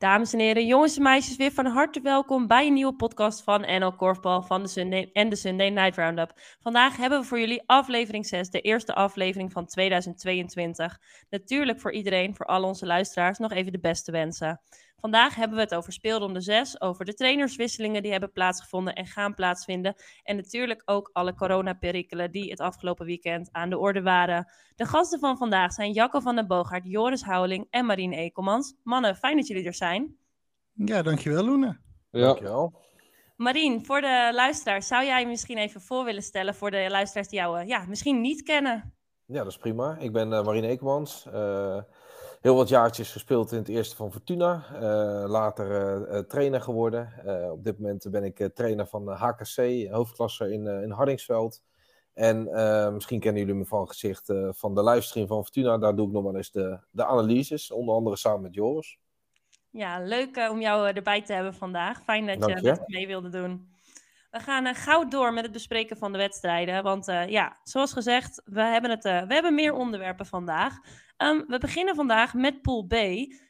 Dames en heren, jongens en meisjes, weer van harte welkom bij een nieuwe podcast van NL Korfbal van de Sunday, en de Sunday Night Roundup. Vandaag hebben we voor jullie aflevering 6, de eerste aflevering van 2022. Natuurlijk voor iedereen, voor al onze luisteraars, nog even de beste wensen. Vandaag hebben we het over speelronde 6, over de trainerswisselingen die hebben plaatsgevonden en gaan plaatsvinden. En natuurlijk ook alle coronaperikelen die het afgelopen weekend aan de orde waren. De gasten van vandaag zijn Jacco van den Boogaard, Joris Houweling en Marine Ekelmans. Mannen, fijn dat jullie er zijn. Ja, dankjewel Loene. Ja. Dankjewel. Marien, voor de luisteraars, zou jij misschien even voor willen stellen voor de luisteraars die jou ja, misschien niet kennen? Ja, dat is prima. Ik ben uh, Marine Ekelmans. Uh, heel wat jaartjes gespeeld in het eerste van Fortuna. Uh, later uh, trainer geworden. Op dit moment ben ik trainer van HKC, hoofdklasse in, in Hardingsveld. En misschien kennen jullie me van gezicht van de livestream van Fortuna. Daar doe ik nog wel eens de, de analyses, onder andere samen met Joris. Ja, leuk om jou erbij te hebben vandaag. Fijn dat je, je mee wilde doen. We gaan gauw door met het bespreken van de wedstrijden. Want ja, zoals gezegd, we hebben, het, we hebben meer onderwerpen vandaag. Um, we beginnen vandaag met Pool B.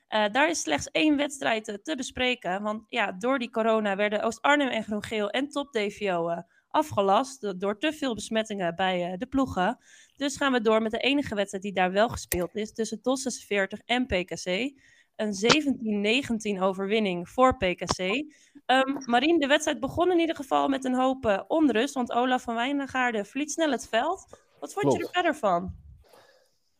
daar is slechts één wedstrijd te bespreken. Want ja, door die corona werden Oost-Arnhem en Groen-Geel en Top DVO afgelast. Door te veel besmettingen bij de ploegen. Dus gaan we door met de enige wedstrijd die daar wel gespeeld is. Tussen TOS 46 en PKC een 17-19 overwinning voor PKC. Um, ehm, Marien, de wedstrijd begon in ieder geval met een hoop uh, onrust, want Olaf van Wijngaarden verliet snel het veld. Wat vond Klopt. je er verder van?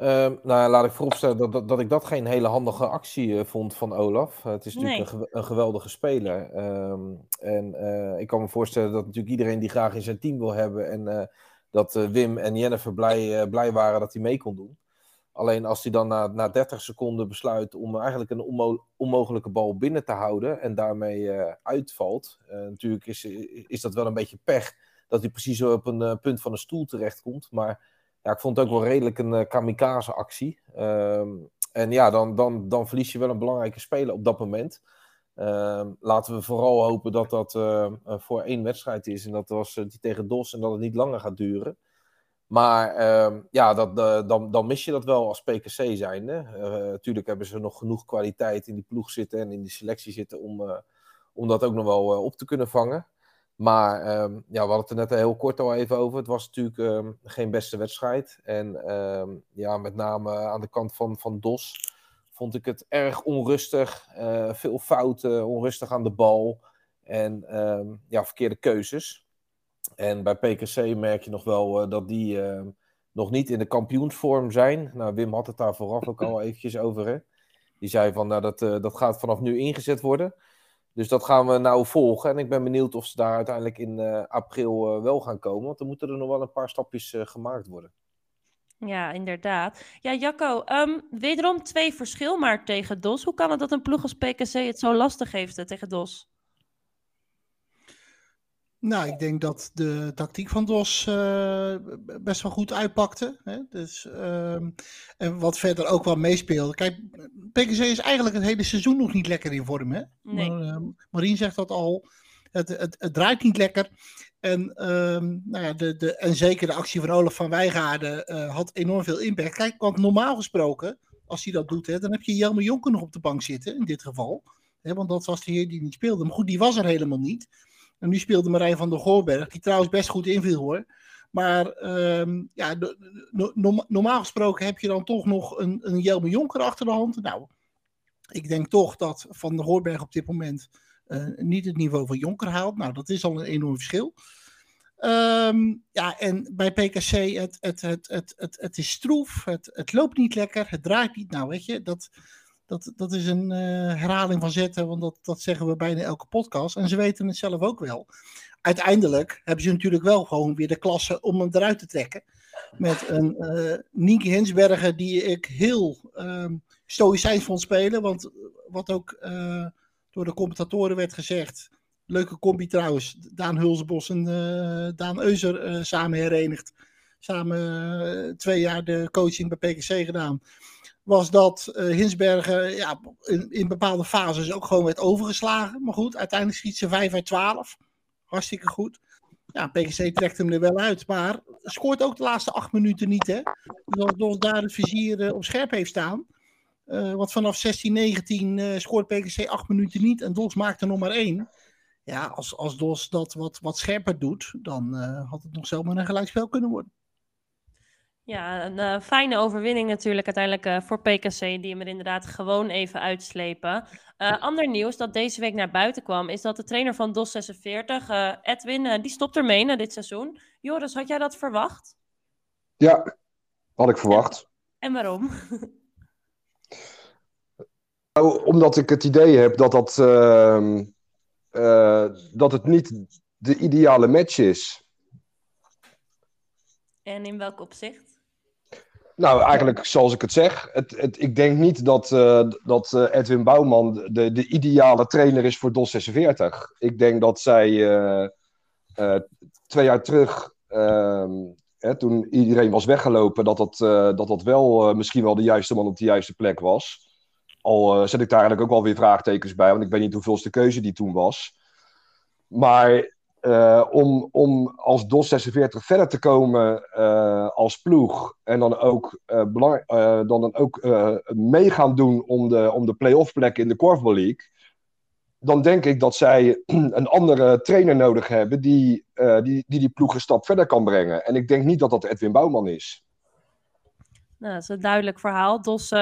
Um, nou, laat ik vooropstellen dat, dat, dat, ik dat geen hele handige actie uh, vond van Olaf. Uh, het is natuurlijk nee. een, een, geweldige speler. Um, en ik kan me voorstellen dat natuurlijk iedereen die graag in zijn team wil hebben en dat Wim en Jennifer blij, blij waren dat hij mee kon doen. Alleen als hij dan na, na 30 seconden besluit om eigenlijk een onmo onmogelijke bal binnen te houden en daarmee uitvalt. Natuurlijk is, is dat wel een beetje pech dat hij precies op een punt van een stoel terechtkomt. Maar ja, ik vond het ook wel redelijk een kamikaze actie. Ehm, en ja, dan, dan, dan verlies je wel een belangrijke speler op dat moment. Ehm, laten we vooral hopen dat dat voor één wedstrijd is. En dat was die tegen DOS en dat het niet langer gaat duren. Maar uh, ja, dat, dan, dan mis je dat wel als PKC zijnde. Natuurlijk hebben ze nog genoeg kwaliteit in die ploeg zitten en in die selectie zitten om, om dat ook nog wel op te kunnen vangen. Maar ehm, ja, we hadden het er net heel kort al even over. Het was natuurlijk ehm, geen beste wedstrijd. En ja, met name aan de kant van, van DOS vond ik het erg onrustig. veel fouten, onrustig aan de bal. En ja, verkeerde keuzes. En bij PKC merk je nog wel uh, dat die nog niet in de kampioensvorm zijn. Nou, Wim had het daar vooraf ook al eventjes over. Hè? Die zei van, nou, dat, uh, dat gaat vanaf nu ingezet worden. Dus dat gaan we nou volgen. En ik ben benieuwd of ze daar uiteindelijk in april wel gaan komen. Want dan moeten er nog wel een paar stapjes gemaakt worden. Ja, inderdaad. Ja, Jacco, um, wederom twee verschil maar tegen DOS. Hoe kan het dat een ploeg als PKC het zo lastig heeft tegen DOS? Nou, ik denk dat de tactiek van DOS uh, best wel goed uitpakte. Hè? Dus, uh, en wat verder ook wel meespeelde. Kijk, PKC is eigenlijk het hele seizoen nog niet lekker in vorm. Hè? Nee. Maar, uh, Marien zegt dat al. Het, het, het draait niet lekker. En, ehm, nou ja, de, de, en zeker de actie van Olaf van Wijgaarden eh, had enorm veel impact. Kijk, want normaal gesproken, als hij dat doet, hè, dan heb je Jelmer Jonker nog op de bank zitten, in dit geval. Hè, want dat was de heer die niet speelde. Maar goed, die was er helemaal niet. Nu speelde Marijn van der Goorberg, die trouwens best goed inviel hoor. Maar um, ja, no, normaal gesproken heb je dan toch nog een, een Jelme Jonker achter de hand. Nou, ik denk toch dat Van der Goorberg op dit moment uh, niet het niveau van Jonker haalt. Nou, dat is al een enorm verschil. Um, ja, en bij PKC, het, het, het, het, het, het is stroef, het, het loopt niet lekker, het draait niet. Nou, weet je, dat, dat, dat is een uh, herhaling van zetten, want dat, dat zeggen we bijna elke podcast. En ze weten het zelf ook wel. Uiteindelijk hebben ze natuurlijk wel gewoon weer de klasse om hem eruit te trekken. Met een uh, Nienke Hensberger die ik heel uh, stoïcijns vond spelen. Want wat ook uh, door de commentatoren werd gezegd. Leuke combi trouwens. Daan Hulsebos en Daan Euser samen herenigd. Samen twee jaar de coaching bij PKC gedaan was dat uh, Hinsbergen ja, in, in, bepaalde fases ook gewoon werd overgeslagen. Maar goed, uiteindelijk schiet ze 5 uit 12. Hartstikke goed. Ja, PGC trekt hem er wel uit, maar scoort ook de laatste acht minuten niet. Hè? Dus daar het vizier uh, op scherp heeft staan, want vanaf 16, 19 uh, scoort PKC acht minuten niet en Dos maakt er nog maar één. Ja, als, als Dos dat wat, wat scherper doet, dan had het nog zomaar een gelijkspel kunnen worden. Ja, een uh, fijne overwinning natuurlijk uiteindelijk uh, voor PKC, die hem er inderdaad gewoon even uitslepen. Uh, ander nieuws dat deze week naar buiten kwam, is dat de trainer van DOS 46, Edwin, die stopt ermee na dit seizoen. Joris, had jij dat verwacht? Ja, had ik verwacht. En, en waarom? nou, omdat ik het idee heb dat, dat, ehm, dat het niet de ideale match is. En in welk opzicht? Nou, eigenlijk zoals ik het zeg. Het, het, ik denk niet dat, uh, dat uh, Edwin Bouwman de, de ideale trainer is voor DOS 46. Ik denk dat zij uh, twee jaar terug, ehm, hè, toen iedereen was weggelopen, dat dat, dat, dat wel misschien wel de juiste man op de juiste plek was. Al zet ik daar eigenlijk ook wel weer vraagtekens bij, want ik weet niet hoeveelste keuze die toen was. Maar uh, om, om als DOS 46 verder te komen uh, als ploeg en dan ook, belang, dan dan ook mee gaan doen om de, om de play-off plek in de Korfball League, dan denk ik dat zij een andere trainer nodig hebben die die, die, die ploeg een stap verder kan brengen. En ik denk niet dat dat Edwin Bouwman is. Nou, dat is een duidelijk verhaal. DOS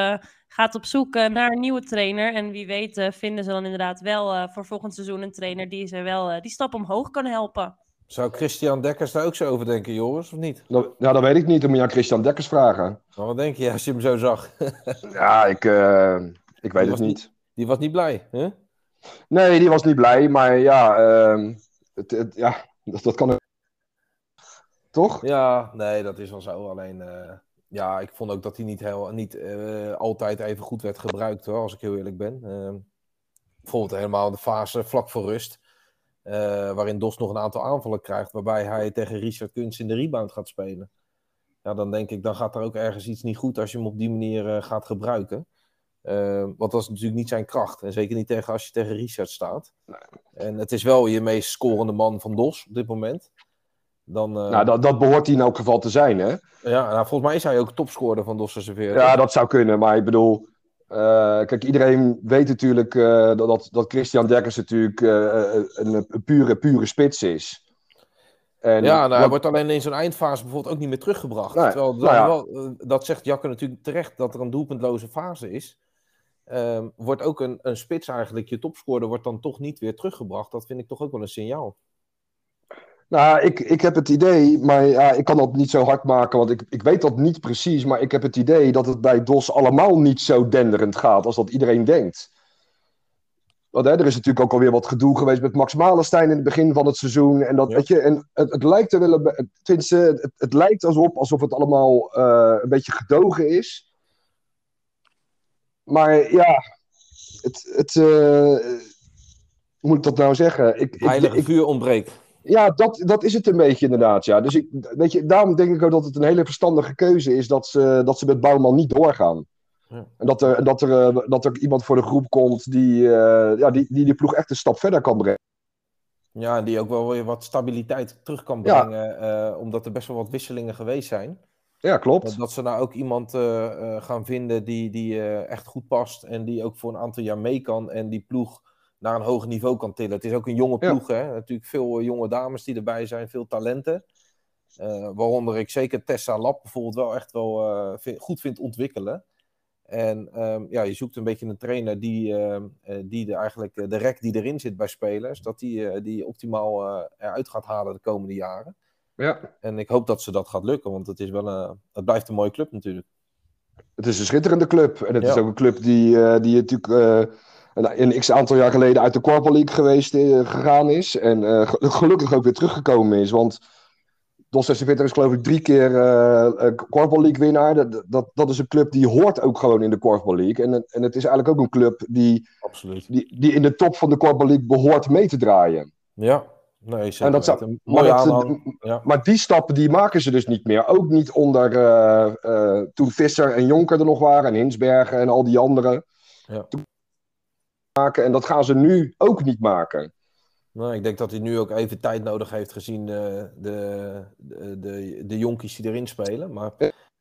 gaat op zoek naar een nieuwe trainer. En wie weet uh, vinden ze dan inderdaad wel uh, voor volgend seizoen een trainer die ze wel uh, die stap omhoog kan helpen. Zou Christian Dekkers daar ook zo over denken, Joris, of niet? Nou, nou dat weet ik niet. Dan moet je aan Christian Dekkers vragen. Maar wat denk je als je hem zo zag? ja, ik, ik weet het niet. niet. Die was niet blij, hè? Nee, die was niet blij. Maar ja, ehm, het, het, ja dat, dat kan... Toch? Ja, nee, dat is wel zo. Alleen ja, ik vond ook dat hij niet, heel, niet uh, altijd even goed werd gebruikt, hoor, als ik heel eerlijk ben. Uh, bijvoorbeeld helemaal de fase vlak voor rust, uh, waarin Dos nog een aantal aanvallen krijgt, waarbij hij tegen Richard Kunst in de rebound gaat spelen. Ja, dan denk ik, dan gaat er ook ergens iets niet goed als je hem op die manier gaat gebruiken. want dat is natuurlijk niet zijn kracht. En zeker niet tegen als je tegen Richard staat. Nee. En het is wel je meest scorende man van Dos op dit moment. Dan, uh... Nou, dat, dat behoort hij in elk geval te zijn, hè? Ja, nou, volgens mij is hij ook topscorer van Dos Serveer. Ja, dat zou kunnen, maar ik bedoel... Uh, kijk, iedereen weet natuurlijk uh, dat, dat Christian Dekkers natuurlijk een, een, pure, pure spits is. En, ja, nou, hij wordt alleen in zo'n eindfase bijvoorbeeld ook niet meer teruggebracht. Nee, Terwijl nou ja. wel, dat zegt Jakke natuurlijk terecht, dat er een doelpuntloze fase is. Um, wordt ook een, een spits eigenlijk, je topscorer, wordt dan toch niet weer teruggebracht. Dat vind ik toch ook wel een signaal. Nou, ik, ik heb het idee, maar ja, ik kan dat niet zo hard maken, want ik, ik weet dat niet precies. Maar ik heb het idee dat het bij DOS allemaal niet zo denderend gaat als dat iedereen denkt. Want hè, er is natuurlijk ook alweer wat gedoe geweest met Max Malenstein in het begin van het seizoen. En, dat, weet je, en het, het lijkt er willen, het, het, het lijkt alsof, alsof het allemaal uh, een beetje gedogen is. Maar ja, het, het, uh, hoe moet ik dat nou zeggen? Ik, Heilige ik, vuur ontbreekt. Ja, dat, dat is het een beetje inderdaad. Ja. Dus ik, weet je, daarom denk ik ook dat het een hele verstandige keuze is dat ze, dat ze met Bouwman niet doorgaan. Ja. En dat er, dat, er, eh, dat er iemand voor de groep komt die, uh, ja, die, die die ploeg echt een stap verder kan brengen. Ja, die ook wel weer wat stabiliteit terug kan brengen, ja. uh, omdat er best wel wat wisselingen geweest zijn. Ja, klopt. Dat ze nou ook iemand gaan vinden die, die echt goed past en die ook voor een aantal jaar mee kan en die ploeg naar een hoger niveau kan tillen. Het is ook een jonge ploeg, hè? Natuurlijk veel eh, jonge dames die erbij zijn, veel talenten. Uh, waaronder ik zeker Tessa Lab bijvoorbeeld wel echt wel uh, vind, goed vind ontwikkelen. En um, ja, je zoekt een beetje een trainer die, uh, die de, eigenlijk de rek die erin zit bij spelers, dat die, die optimaal eruit gaat halen de komende jaren. Ja. En ik hoop dat ze dat gaat lukken, want het, is wel een, het blijft een mooie club natuurlijk. Het is een schitterende club. En het ja. is ook een club die, die natuurlijk een x aantal jaar geleden uit de Corporal League geweest, uh, gegaan is. En uh, gelukkig ook weer teruggekomen is. Want DOS 46 is geloof ik drie keer uh, League winnaar. Dat, dat, dat is een club die hoort ook gewoon in de Corporal League. En, en het is eigenlijk ook een club die, Absoluut. die, die in de top van de Corporal League behoort mee te draaien. Ja, nee, zeker. En dat zou, maar, dat, ja. maar die stappen die maken ze dus niet meer. Ook niet onder toen Visser en Jonker er nog waren. En Hinsbergen en al die anderen. Ja. Toen maken. En dat gaan ze nu ook niet maken. Nou, ik denk dat hij nu ook even tijd nodig heeft gezien uh, de, de, de, de jonkies die erin spelen. Maar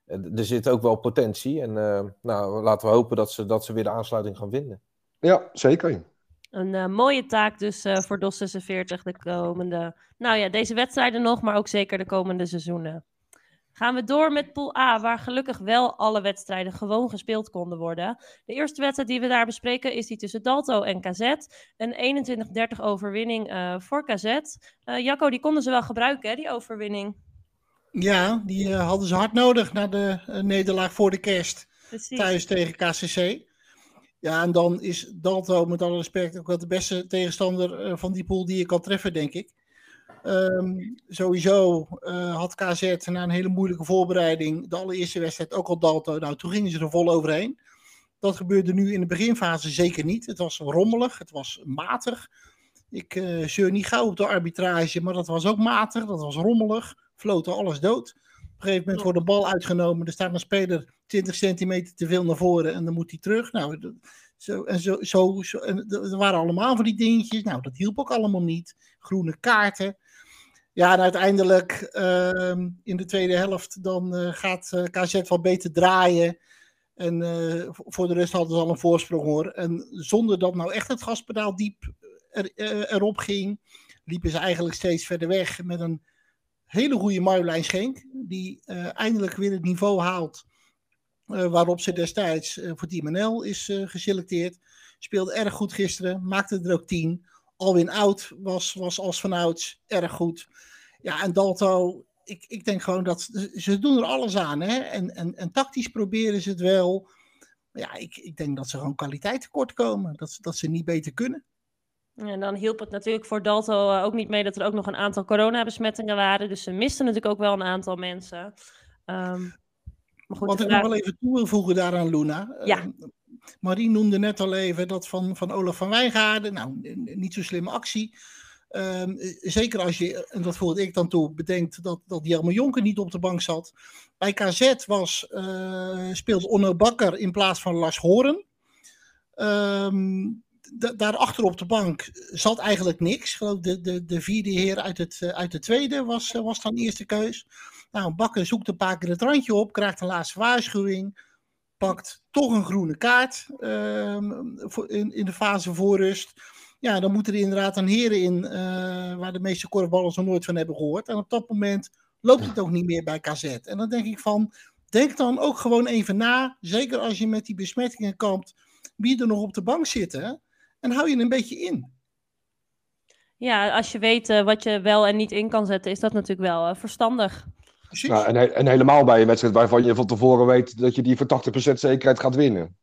er zit ook wel potentie. En nou, laten we hopen dat ze, dat ze weer de aansluiting gaan vinden. Ja, zeker. Een mooie taak dus voor DOS 46 de komende, nou ja, deze wedstrijden nog, maar ook zeker de komende seizoenen. Gaan we door met Pool A, waar gelukkig wel alle wedstrijden gewoon gespeeld konden worden. De eerste wedstrijd die we daar bespreken is die tussen Dalto en KZ. Een 21-30 overwinning uh, voor KZ. Uh, Jacco, die konden ze wel gebruiken, hè, die overwinning. Ja, die uh, hadden ze hard nodig na de nederlaag voor de kerst. Precies. Thuis tegen KCC. Ja, en dan is Dalto met alle respect ook wel de beste tegenstander van die pool die je kan treffen, denk ik. Um, sowieso uh, had KZ na een hele moeilijke voorbereiding de allereerste wedstrijd ook al Dalto. Nou, toen gingen ze er vol overheen. Dat gebeurde nu in de beginfase zeker niet. Het was rommelig, het was matig. Ik uh, zeur niet gauw op de arbitrage, maar dat was ook matig, dat was rommelig. Floten alles dood. Op een gegeven moment wordt de bal uitgenomen. Er staat een speler 20 centimeter te veel naar voren en dan moet hij terug. Nou, zo, en zo, zo, zo en er waren allemaal van die dingetjes. Nou, dat hielp ook allemaal niet. Groene kaarten. Ja, en uiteindelijk uh, in de tweede helft dan uh, gaat eh, KZ wel beter draaien. En uh, voor de rest hadden ze al een voorsprong hoor. En zonder dat nou echt het gaspedaal diep er, erop ging, liepen ze eigenlijk steeds verder weg met een hele goede Marjolein Schenk. Die eindelijk weer het niveau haalt waarop ze destijds voor Team NL is geselecteerd. Speelde erg goed gisteren, maakte er ook tien. Alwin Oud was, was als vanouds erg goed. Ja, en Dalto, ik, ik denk gewoon dat ze doen er alles aan. Hè? En, en, en tactisch proberen ze het wel. Maar ja, ik, ik denk dat ze gewoon kwaliteit tekort komen. Dat, dat ze niet beter kunnen. En dan hielp het natuurlijk voor Dalto eh, ook niet mee dat er ook nog een aantal coronabesmettingen waren. Dus ze misten natuurlijk ook wel een aantal mensen. Um, maar goed, Wat ik nog wel even toe wil voegen daaraan, Luna. Ja. Uh, Marie noemde net al even dat van, van Olaf van Wijngaarden. Nou, niet zo slimme actie. Um, zeker als je, en dat voelde ik dan toe, bedenkt dat, dat Jelmer Jonker niet op de bank zat. Bij KZ was, uh, Onno Bakker in plaats van Lars Horen. Um, daarachter op de bank zat eigenlijk niks. De, de, de vierde heer uit, het, uit de tweede was, was dan eerste keus. Nou, Bakker zoekt een paar keer het randje op, krijgt een laatste waarschuwing pakt toch een groene kaart um, in, in de fase voorrust. Ja, dan moeten er inderdaad een heren in uh, waar de meeste korfballers nog nooit van hebben gehoord. En op dat moment loopt het ook niet meer bij KZ. En dan denk ik van, denk dan ook gewoon even na, zeker als je met die besmettingen kampt, wie er nog op de bank zitten. En hou je een beetje in. Ja, als je weet uh, wat je wel en niet in kan zetten, is dat natuurlijk wel uh, verstandig. Nou, en, en, helemaal bij een wedstrijd waarvan je van tevoren weet dat je die voor 80% zekerheid gaat winnen.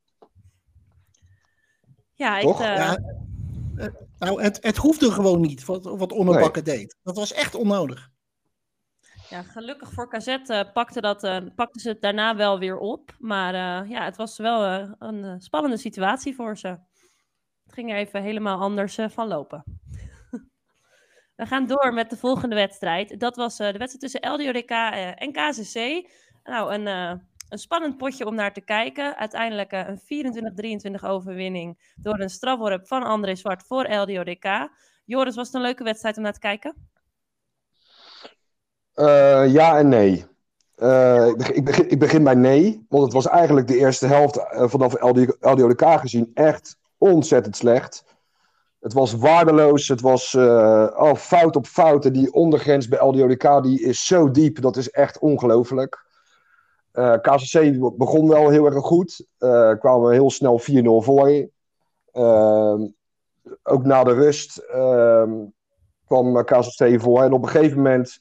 Ja, ik, uh... ja uh, nou, het, het hoefde gewoon niet, wat, wat Onnobakken nee. deed. Dat was echt onnodig. Ja, gelukkig voor KZ uh, pakte, dat, uh, pakte ze het daarna wel weer op. Maar ja, het was wel een spannende situatie voor ze. Het ging er even helemaal anders van lopen. We gaan door met de volgende wedstrijd. Dat was de wedstrijd tussen LDODK en KCC. Nou, een een spannend potje om naar te kijken. Uiteindelijk een 24-23 overwinning door een strafworp van André Zwart voor LDODK. Joris, was het een leuke wedstrijd om naar te kijken? Ja en nee. Ik, begin, ik, begin, bij nee, want het was eigenlijk de eerste helft vanaf LDODK gezien echt ontzettend slecht. Het was waardeloos, het was oh, fout op fouten. Die ondergrens bij LDODK die is zo diep, dat is echt ongelooflijk. Uh, begon wel heel erg goed. Uh, kwamen heel snel 4-0 voor. Uh, ook na de rust ehm, kwam KCC voor. En op een gegeven moment...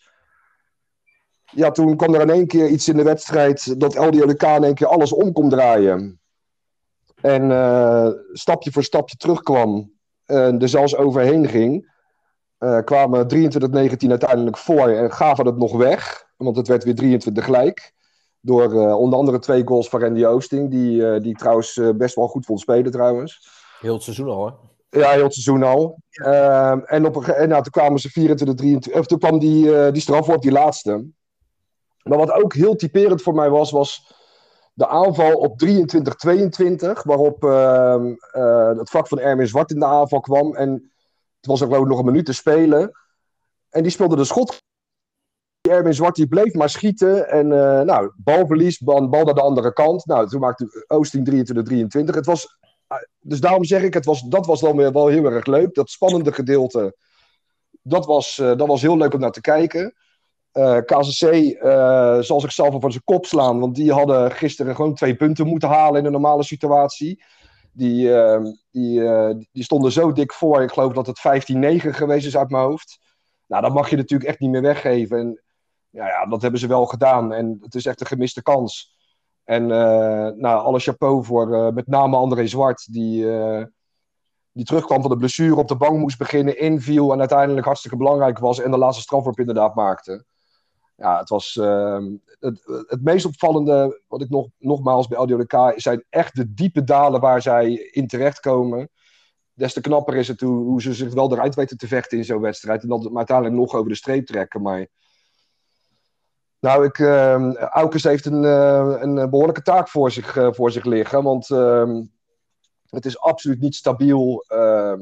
Ja, toen kwam er in één keer iets in de wedstrijd... dat LDLK in één keer alles om kon draaien. En stapje voor stapje terugkwam. En er zelfs overheen ging. kwamen 23-19 uiteindelijk voor. En gaven het nog weg. Want het werd weer 23 gelijk. Door uh, onder andere twee goals van Randy Oosting, die, uh, die trouwens best wel goed vond spelen trouwens. Heel het seizoen al, hè? Ja, heel het seizoen al. Ja. en, op en nou, toen kwamen ze 24, 23, of toen kwam die, die strafworp, die laatste. Maar wat ook heel typerend voor mij was, was de aanval op 23-22, waarop ehm, het vak van Erwin Zwart in de aanval kwam. En het was ik nog een minuut te spelen. En die speelde de schot Erwin Zwart die bleef maar schieten. En uh, nou, balverlies, bal, bal naar de andere kant. Nou, toen maakte Oosting 23-23. Het was, dus daarom zeg ik, het was, dat was dan wel heel erg leuk. Dat spannende gedeelte, dat was, dat was heel leuk om naar te kijken. Uh, KCC uh, zal zichzelf van zijn kop slaan. Want die hadden gisteren gewoon twee punten moeten halen in een normale situatie. Die, uh, die, die stonden zo dik voor. Ik geloof dat het 15-9 geweest is uit mijn hoofd. Nou, dat mag je natuurlijk echt niet meer weggeven. En ja, ja, dat hebben ze wel gedaan. En het is echt een gemiste kans. En nou, alle chapeau voor met name André Zwart. Die, die terugkwam van de blessure, op de bank moest beginnen, inviel. En uiteindelijk hartstikke belangrijk was. En de laatste strafworp inderdaad maakte ja, het was uh, het, het meest opvallende, wat ik nog, nogmaals bij LDODK, zijn echt de diepe dalen waar zij in terechtkomen. Des te knapper is het hoe, hoe ze zich wel eruit weten te vechten in zo'n wedstrijd. En dat maar uiteindelijk nog over de streep trekken. Maar nou, ik, uh, heeft een, uh, een behoorlijke taak voor zich, uh, voor zich liggen. Want uh, het is absoluut niet stabiel. Ehm,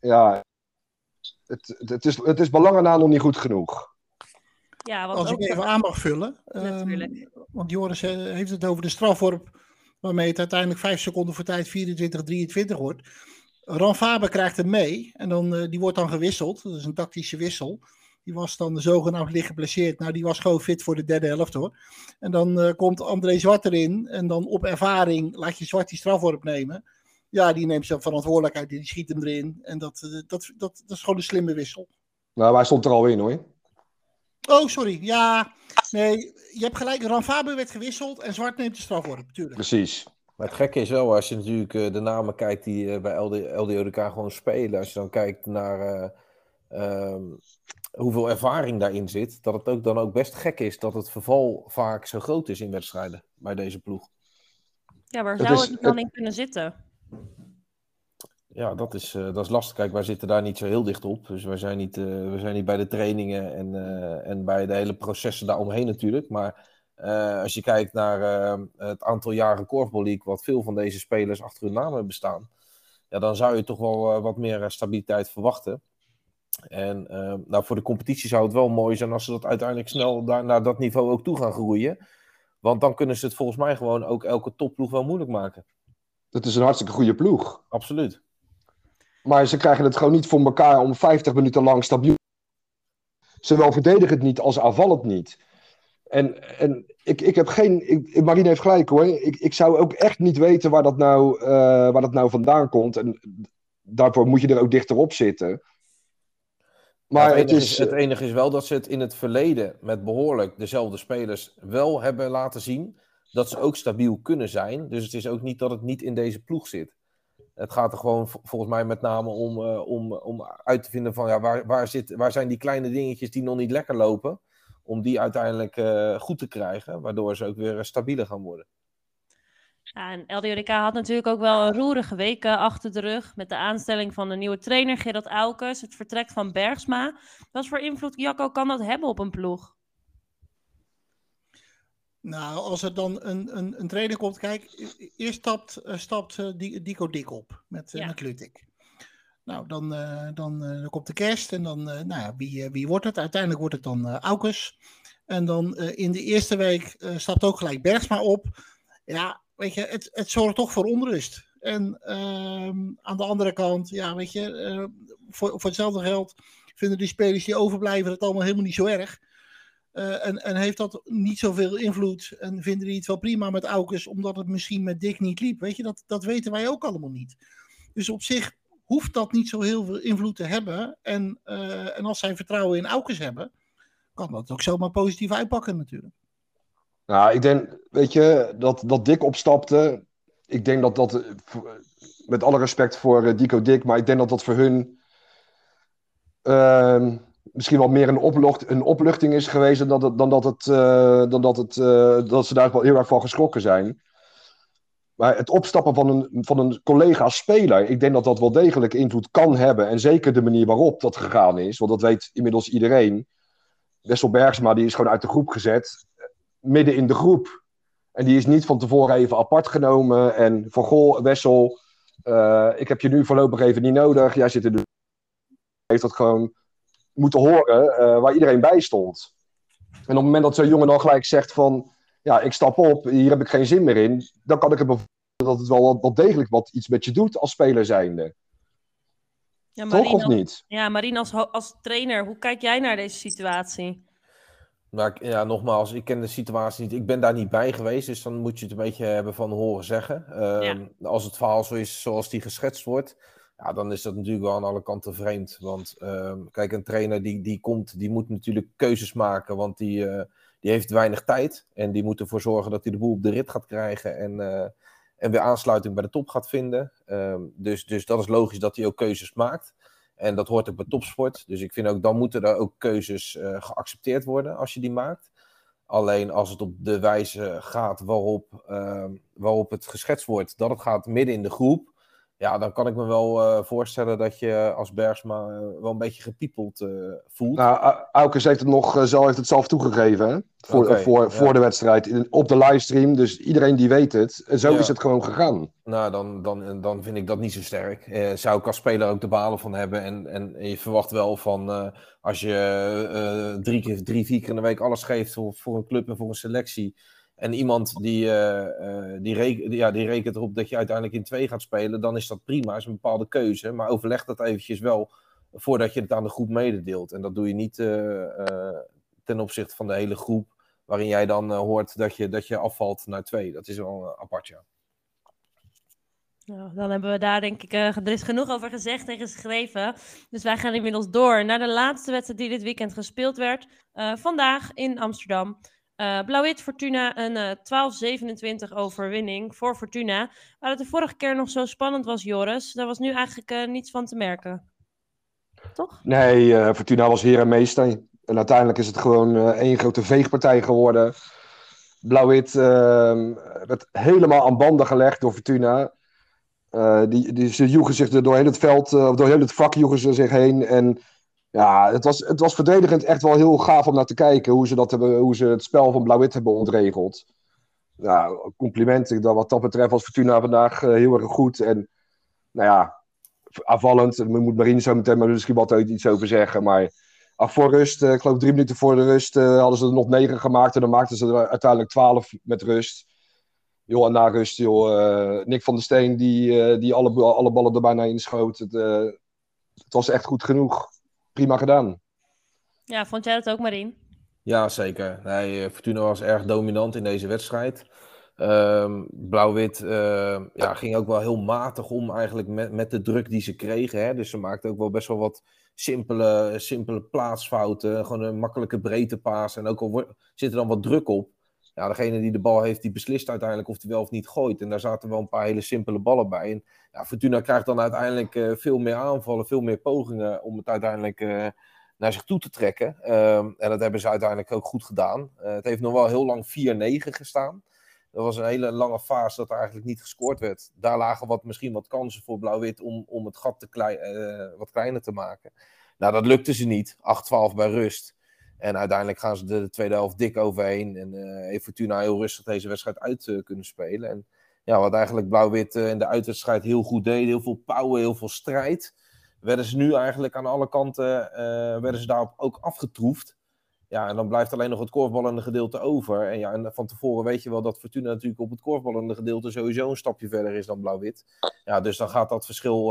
ja, het, het, is, het is belangen nog niet goed genoeg. Ja, Als ik even aan mag vullen. Um, want Joris eh, heeft het over de strafworp. Waarmee het uiteindelijk 5 seconden voor tijd 24-23 wordt. Ran Faber krijgt hem mee. En dan, uh, die wordt dan gewisseld. Dat is een tactische wissel. Die was dan zogenaamd licht geblesseerd. Nou, die was gewoon fit voor de derde helft hoor. En dan uh, komt André Zwart erin. En dan op ervaring laat je Zwart die strafworp nemen. Ja, die neemt zijn verantwoordelijkheid. Die schiet hem erin. En dat, dat, dat, dat is gewoon een slimme wissel. Nou, hij stond er al in hoor. Oh, sorry. Ja, nee, je hebt gelijk. Ranfabu werd gewisseld en Zwart neemt de strafworp, natuurlijk. Precies. Maar het gekke is wel, als je natuurlijk uh, de namen kijkt die uh, bij LD, LDODK gewoon spelen. Als je dan kijkt naar uh, um, hoeveel ervaring daarin zit. Dat het ook dan ook best gek is dat het verval vaak zo groot is in wedstrijden bij deze ploeg. Ja, waar zou het, het dan in kunnen zitten? Ja, dat is, uh, dat is lastig. Kijk, wij zitten daar niet zo heel dicht op. Dus wij zijn niet, uh, we zijn niet bij de trainingen en, uh, en bij de hele processen daaromheen natuurlijk. Maar als je kijkt naar het aantal jaren Korfball League, wat veel van deze spelers achter hun naam hebben staan, ja, dan zou je toch wel wat meer stabiliteit verwachten. En nou, voor de competitie zou het wel mooi zijn als ze dat uiteindelijk snel daar, naar dat niveau ook toe gaan groeien. Want dan kunnen ze het volgens mij gewoon ook elke topploeg wel moeilijk maken. Dat is een hartstikke goede ploeg. Absoluut. Maar ze krijgen het gewoon niet voor elkaar om 50 minuten lang stabiel. Zowel verdedigend niet als aanvallend niet. En, en ik, ik heb geen. Ik, Marine heeft gelijk hoor. Ik, ik zou ook echt niet weten waar dat, nou, uh, waar dat nou vandaan komt. En daarvoor moet je er ook dichterop zitten. Maar het, enige is, het enige is wel dat ze het in het verleden met behoorlijk dezelfde spelers wel hebben laten zien. Dat ze ook stabiel kunnen zijn. Dus het is ook niet dat het niet in deze ploeg zit. Het gaat er gewoon volgens mij met name om, uh, om, om uit te vinden van ja, waar, waar, zit, waar zijn die kleine dingetjes die nog niet lekker lopen. Om die uiteindelijk uh, goed te krijgen, waardoor ze ook weer uh, stabieler gaan worden. En LDODK had natuurlijk ook wel een roerige week achter de rug. Met de aanstelling van de nieuwe trainer Gerard Aukes, het vertrek van Bergsma. Wat voor invloed, Jacco, kan dat hebben op een ploeg? Nou, als er dan een, een, een trainer komt, kijk, eerst stapt, uh, stapt uh, Dico Dik op met, uh, ja. met Lutik. Nou, dan, dan, dan komt de kerst en dan, nou ja, wie, wie wordt het? Uiteindelijk wordt het dan Aukes. En dan in de eerste week stapt ook gelijk Bergsma op. Ja, weet je, het, het zorgt toch voor onrust. En ehm, aan de andere kant, ja, weet je, voor, voor hetzelfde geld vinden die spelers die overblijven het allemaal helemaal niet zo erg. Uh, en, en, heeft dat niet zoveel invloed? En vinden die het wel prima met Aukes, omdat het misschien met Dick niet liep? Weet je, dat, dat weten wij ook allemaal niet. Dus op zich hoeft dat niet zo heel veel invloed te hebben. En, uh, en als zij vertrouwen in Aukes hebben, kan dat ook zomaar positief uitpakken natuurlijk. Nou, ik denk, weet je, dat, dat Dick opstapte. Ik denk dat dat, met alle respect voor Dico Dick, maar ik denk dat dat voor hun. Uh, misschien wel meer een, oplucht, een opluchting is geweest dan dat, het, dan dat, het, uh, dan dat, het, uh, dat ze daar wel heel erg van geschrokken zijn. Maar het opstappen van een, van een collega-speler, ik denk dat dat wel degelijk invloed kan hebben. En zeker de manier waarop dat gegaan is, want dat weet inmiddels iedereen. Wessel Bergsma die is gewoon uit de groep gezet, midden in de groep. En die is niet van tevoren even apart genomen. En van goh, Wessel, uh, ik heb je nu voorlopig even niet nodig. Jij zit er. Heeft dat gewoon moeten horen uh, waar iedereen bij stond. En op het moment dat zo'n jongen dan gelijk zegt van, ja, ik stap op, hier heb ik geen zin meer in, dan kan ik het dat het wel wat, degelijk wat iets met je doet als speler zijnde. Ja, Toch of niet? Ja, Marien, als, als trainer, hoe kijk jij naar deze situatie? Nou, ja, nogmaals, ik ken de situatie niet. Ik ben daar niet bij geweest, dus dan moet je het een beetje hebben van horen zeggen. Ehm, als het verhaal zo is zoals die geschetst wordt, ja, dan is dat natuurlijk wel aan alle kanten vreemd. Want ehm, kijk, een trainer die, die komt, die moet natuurlijk keuzes maken, want die, uh, die heeft weinig tijd. En die moet ervoor zorgen dat hij de boel op de rit gaat krijgen en, uh, en weer aansluiting bij de top gaat vinden. Ehm, dus, dus dat is logisch dat hij ook keuzes maakt. En dat hoort ook bij topsport. Dus ik vind ook, dan moeten er ook keuzes uh, geaccepteerd worden als je die maakt. Alleen als het op de wijze gaat waarop, uh, waarop het geschetst wordt, dat het gaat midden in de groep. Ja, dan kan ik me wel uh, voorstellen dat je als Bergsma uh, wel een beetje gepiepeld uh, voelt. Nou, Aukes heeft het nog zelf, heeft het zelf toegegeven hè? voor, okay, voor, ja. voor de wedstrijd in, op de livestream. Dus iedereen die weet het. Zo ja. is het gewoon gegaan. Nou, dan, dan, dan vind ik dat niet zo sterk. zou ik als speler ook de balen van hebben. En, en je verwacht wel van als je drie, keer, drie, vier keer in de week alles geeft voor, voor een club en voor een selectie en iemand die, uh, die, reken, ja, die rekent erop dat je uiteindelijk in twee gaat spelen, dan is dat prima, is een bepaalde keuze. Maar overleg dat eventjes wel voordat je het aan de groep mededeelt. En dat doe je niet uh, ten opzichte van de hele groep, waarin jij dan hoort dat je, dat je afvalt naar twee. Dat is wel apart, ja. Nou, dan hebben we daar denk ik, er is genoeg over gezegd en geschreven. Dus wij gaan inmiddels door naar de laatste wedstrijd die dit weekend gespeeld werd. vandaag in Amsterdam. Uh, Blauw-wit Fortuna een uh, 12-27 overwinning voor Fortuna. Waar het de vorige keer nog zo spannend was, Joris. Daar was nu eigenlijk uh, niets van te merken. Toch? Nee, Fortuna was heer en meester. En uiteindelijk is het gewoon één grote veegpartij geworden. Blauw-wit ehm, werd helemaal aan banden gelegd door Fortuna. die, die, ze joegen zich er doorheen het veld, of doorheen het vak joegen ze zich heen. En ja, het was, het was verdedigend echt wel heel gaaf om naar te kijken hoe ze, dat hebben, hoe ze het spel van Blauw-Wit hebben ontregeld. Ja, complimenten. Dat, wat dat betreft was Fortuna vandaag uh, heel erg goed. En nou ja, aanvallend. Moet Marine zo meteen maar misschien wat iets over zeggen. Maar af voor rust, uh, ik geloof drie minuten voor de rust, uh, hadden ze er nog negen gemaakt. En dan maakten ze er uiteindelijk twaalf met rust. Joh, en na rust, joh, Nick van der Steen die, die alle, alle ballen er bijna inschoot. Het, het was echt goed genoeg prima gedaan. Ja, vond jij dat ook, Marien? Ja, zeker. Nee, eh, Fortuna was erg dominant in deze wedstrijd. Um, Blauw-wit uh, ja, ging ook wel heel matig om eigenlijk met, met de druk die ze kregen. Hè? Dus ze maakte ook wel best wel wat simpele, simpele plaatsfouten. Gewoon een makkelijke breedtepaas. En ook al zit er dan wat druk op. Ja, degene die de bal heeft, die beslist uiteindelijk of hij wel of niet gooit. En daar zaten wel een paar hele simpele ballen bij. En ja, Fortuna krijgt dan uiteindelijk uh, veel meer aanvallen, veel meer pogingen om het uiteindelijk uh, naar zich toe te trekken. Um, en dat hebben ze uiteindelijk ook goed gedaan. Uh, het heeft nog wel heel lang 4-9 gestaan. Dat was een hele lange fase dat er eigenlijk niet gescoord werd. Daar lagen wat, misschien wat kansen voor Blauw-Wit om, om het gat te klei, wat kleiner te maken. Nou, dat lukte ze niet. 8-12 bij rust. En uiteindelijk gaan ze de, de tweede helft dik overheen. En uh, heeft Fortuna heel rustig deze wedstrijd uit uh, kunnen spelen. En ja, wat eigenlijk Blauw-Wit uh, in de uitwedstrijd heel goed deed. Heel veel power, heel veel strijd. Werden ze nu eigenlijk aan alle kanten werden ze daarop ook afgetroefd. Ja, en dan blijft alleen nog het korfballende gedeelte over. En ja, en van tevoren weet je wel dat Fortuna natuurlijk op het korfballende gedeelte sowieso een stapje verder is dan Blauw-Wit. Ja, dus dan gaat dat verschil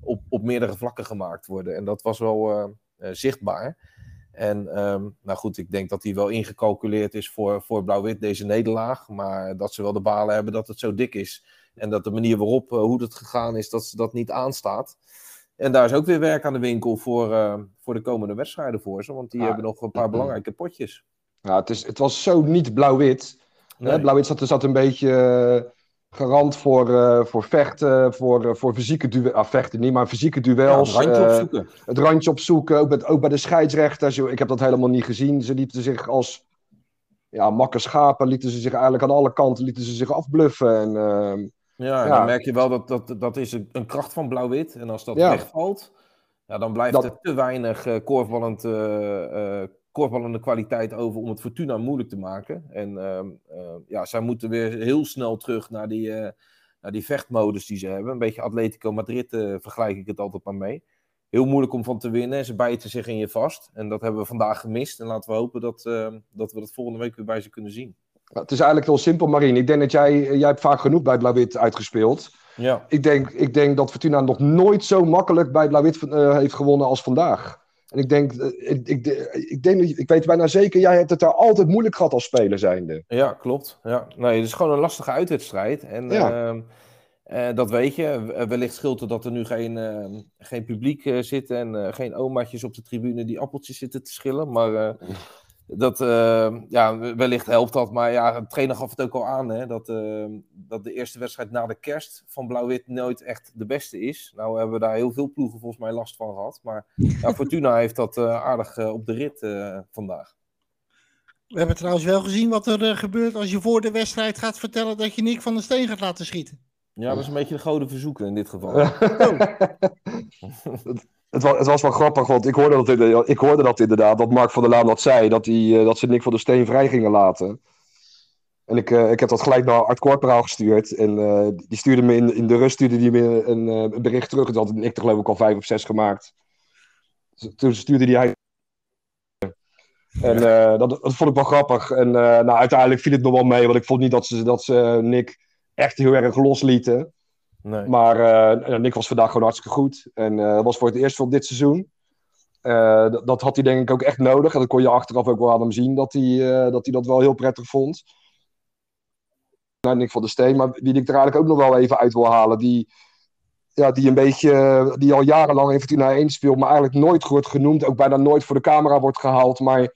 op, op meerdere vlakken gemaakt worden. En dat was wel zichtbaar. En um, nou goed, ik denk dat die wel ingecalculeerd is voor, voor Blauw-Wit, deze nederlaag. Maar dat ze wel de balen hebben dat het zo dik is. En dat de manier waarop, uh, hoe het gegaan is, dat ze dat niet aanstaat. En daar is ook weer werk aan de winkel voor, uh, voor de komende wedstrijden voor ze. Want die hebben nog een paar belangrijke potjes. Ja, het, is, het was zo niet Blauw-Wit. Nee. Blauw-Wit zat, zat een beetje... Garant voor, uh, voor vechten, voor, uh, voor fysieke duels. Ah, vechten niet, maar fysieke duels. Ja, het randje uh, opzoeken. Het randje opzoeken, ook, met, ook bij de scheidsrechters. Ik heb dat helemaal niet gezien. Ze lieten zich als ja, makke schapen, lieten ze zich eigenlijk aan alle kanten lieten ze zich afbluffen. En, ehm, ja, en ja, dan merk je wel dat dat, dat is een, een kracht van blauw-wit. En als dat ja. wegvalt, ja, dan blijft dat... er te weinig korfballend korfballende kwaliteit over om het Fortuna moeilijk te maken. En uh, uh, ja, zij moeten weer heel snel terug naar die, uh, naar die vechtmodus die ze hebben. Een beetje Atletico Madrid uh, vergelijk ik het altijd maar mee. heel moeilijk om van te winnen. Ze bijten zich in je vast. En dat hebben we vandaag gemist. En laten we hopen dat, dat we dat volgende week weer bij ze kunnen zien. Het is eigenlijk heel simpel, Marien. Ik denk dat jij, jij hebt vaak genoeg bij Blauw-Wit uitgespeeld. Ja. Ik, denk, ik denk dat Fortuna nog nooit zo makkelijk bij Blauw-Wit uh, heeft gewonnen als vandaag. En ik denk, uh, ik, ik, ik, denk, ik weet bijna zeker, jij hebt het daar altijd moeilijk gehad als speler zijnde. Ja, klopt. Ja. Nee, het is gewoon een lastige uitwedstrijd. En ja. uh, dat weet je. Wellicht scheelt het dat er nu geen, geen publiek zit en geen omaatjes op de tribune die appeltjes zitten te schillen. Maar dat, uh, ja, wellicht helpt dat. Maar ja, de trainer gaf het ook al aan. Hè, dat, uh, dat de eerste wedstrijd na de kerst van Blauw-Wit nooit echt de beste is. Nou hebben we daar heel veel ploegen volgens mij last van gehad. Maar ja, Fortuna heeft dat uh, aardig op de rit vandaag. We hebben trouwens wel gezien wat er gebeurt als je voor de wedstrijd gaat vertellen dat je Nick van der Steen gaat laten schieten. Ja, dat is een beetje de gouden verzoeken in dit geval. Het was, het was wel grappig, want ik hoorde, dat, ik hoorde dat inderdaad, dat Mark van der Laan dat zei, dat, die, eh, dat ze Nick van der Steen vrij gingen laten. En ik, uh, ik heb dat gelijk naar Art Korporaal gestuurd. En uh, die stuurde me in, in de rust stuurde die me een, bericht terug. En had ik er geloof ik al vijf of zes gemaakt. Toen stuurde hij... En dat, dat vond ik wel grappig. En nou, uiteindelijk viel het nog wel mee, want ik vond niet dat ze, dat ze Nick echt heel erg loslieten. Nee. Maar uh, Nick was vandaag gewoon hartstikke goed. En uh, was voor het eerst van dit seizoen. Uh, dat had hij denk ik ook echt nodig. En dat kon je achteraf ook wel aan hem zien dat hij dat, hij dat wel heel prettig vond. Nou, Nick van der Steen, maar die ik er eigenlijk ook nog wel even uit wil halen. Die, ja, die een beetje, die al jarenlang in Fortuna 1 speelt, maar eigenlijk nooit wordt genoemd. Ook bijna nooit voor de camera wordt gehaald. Maar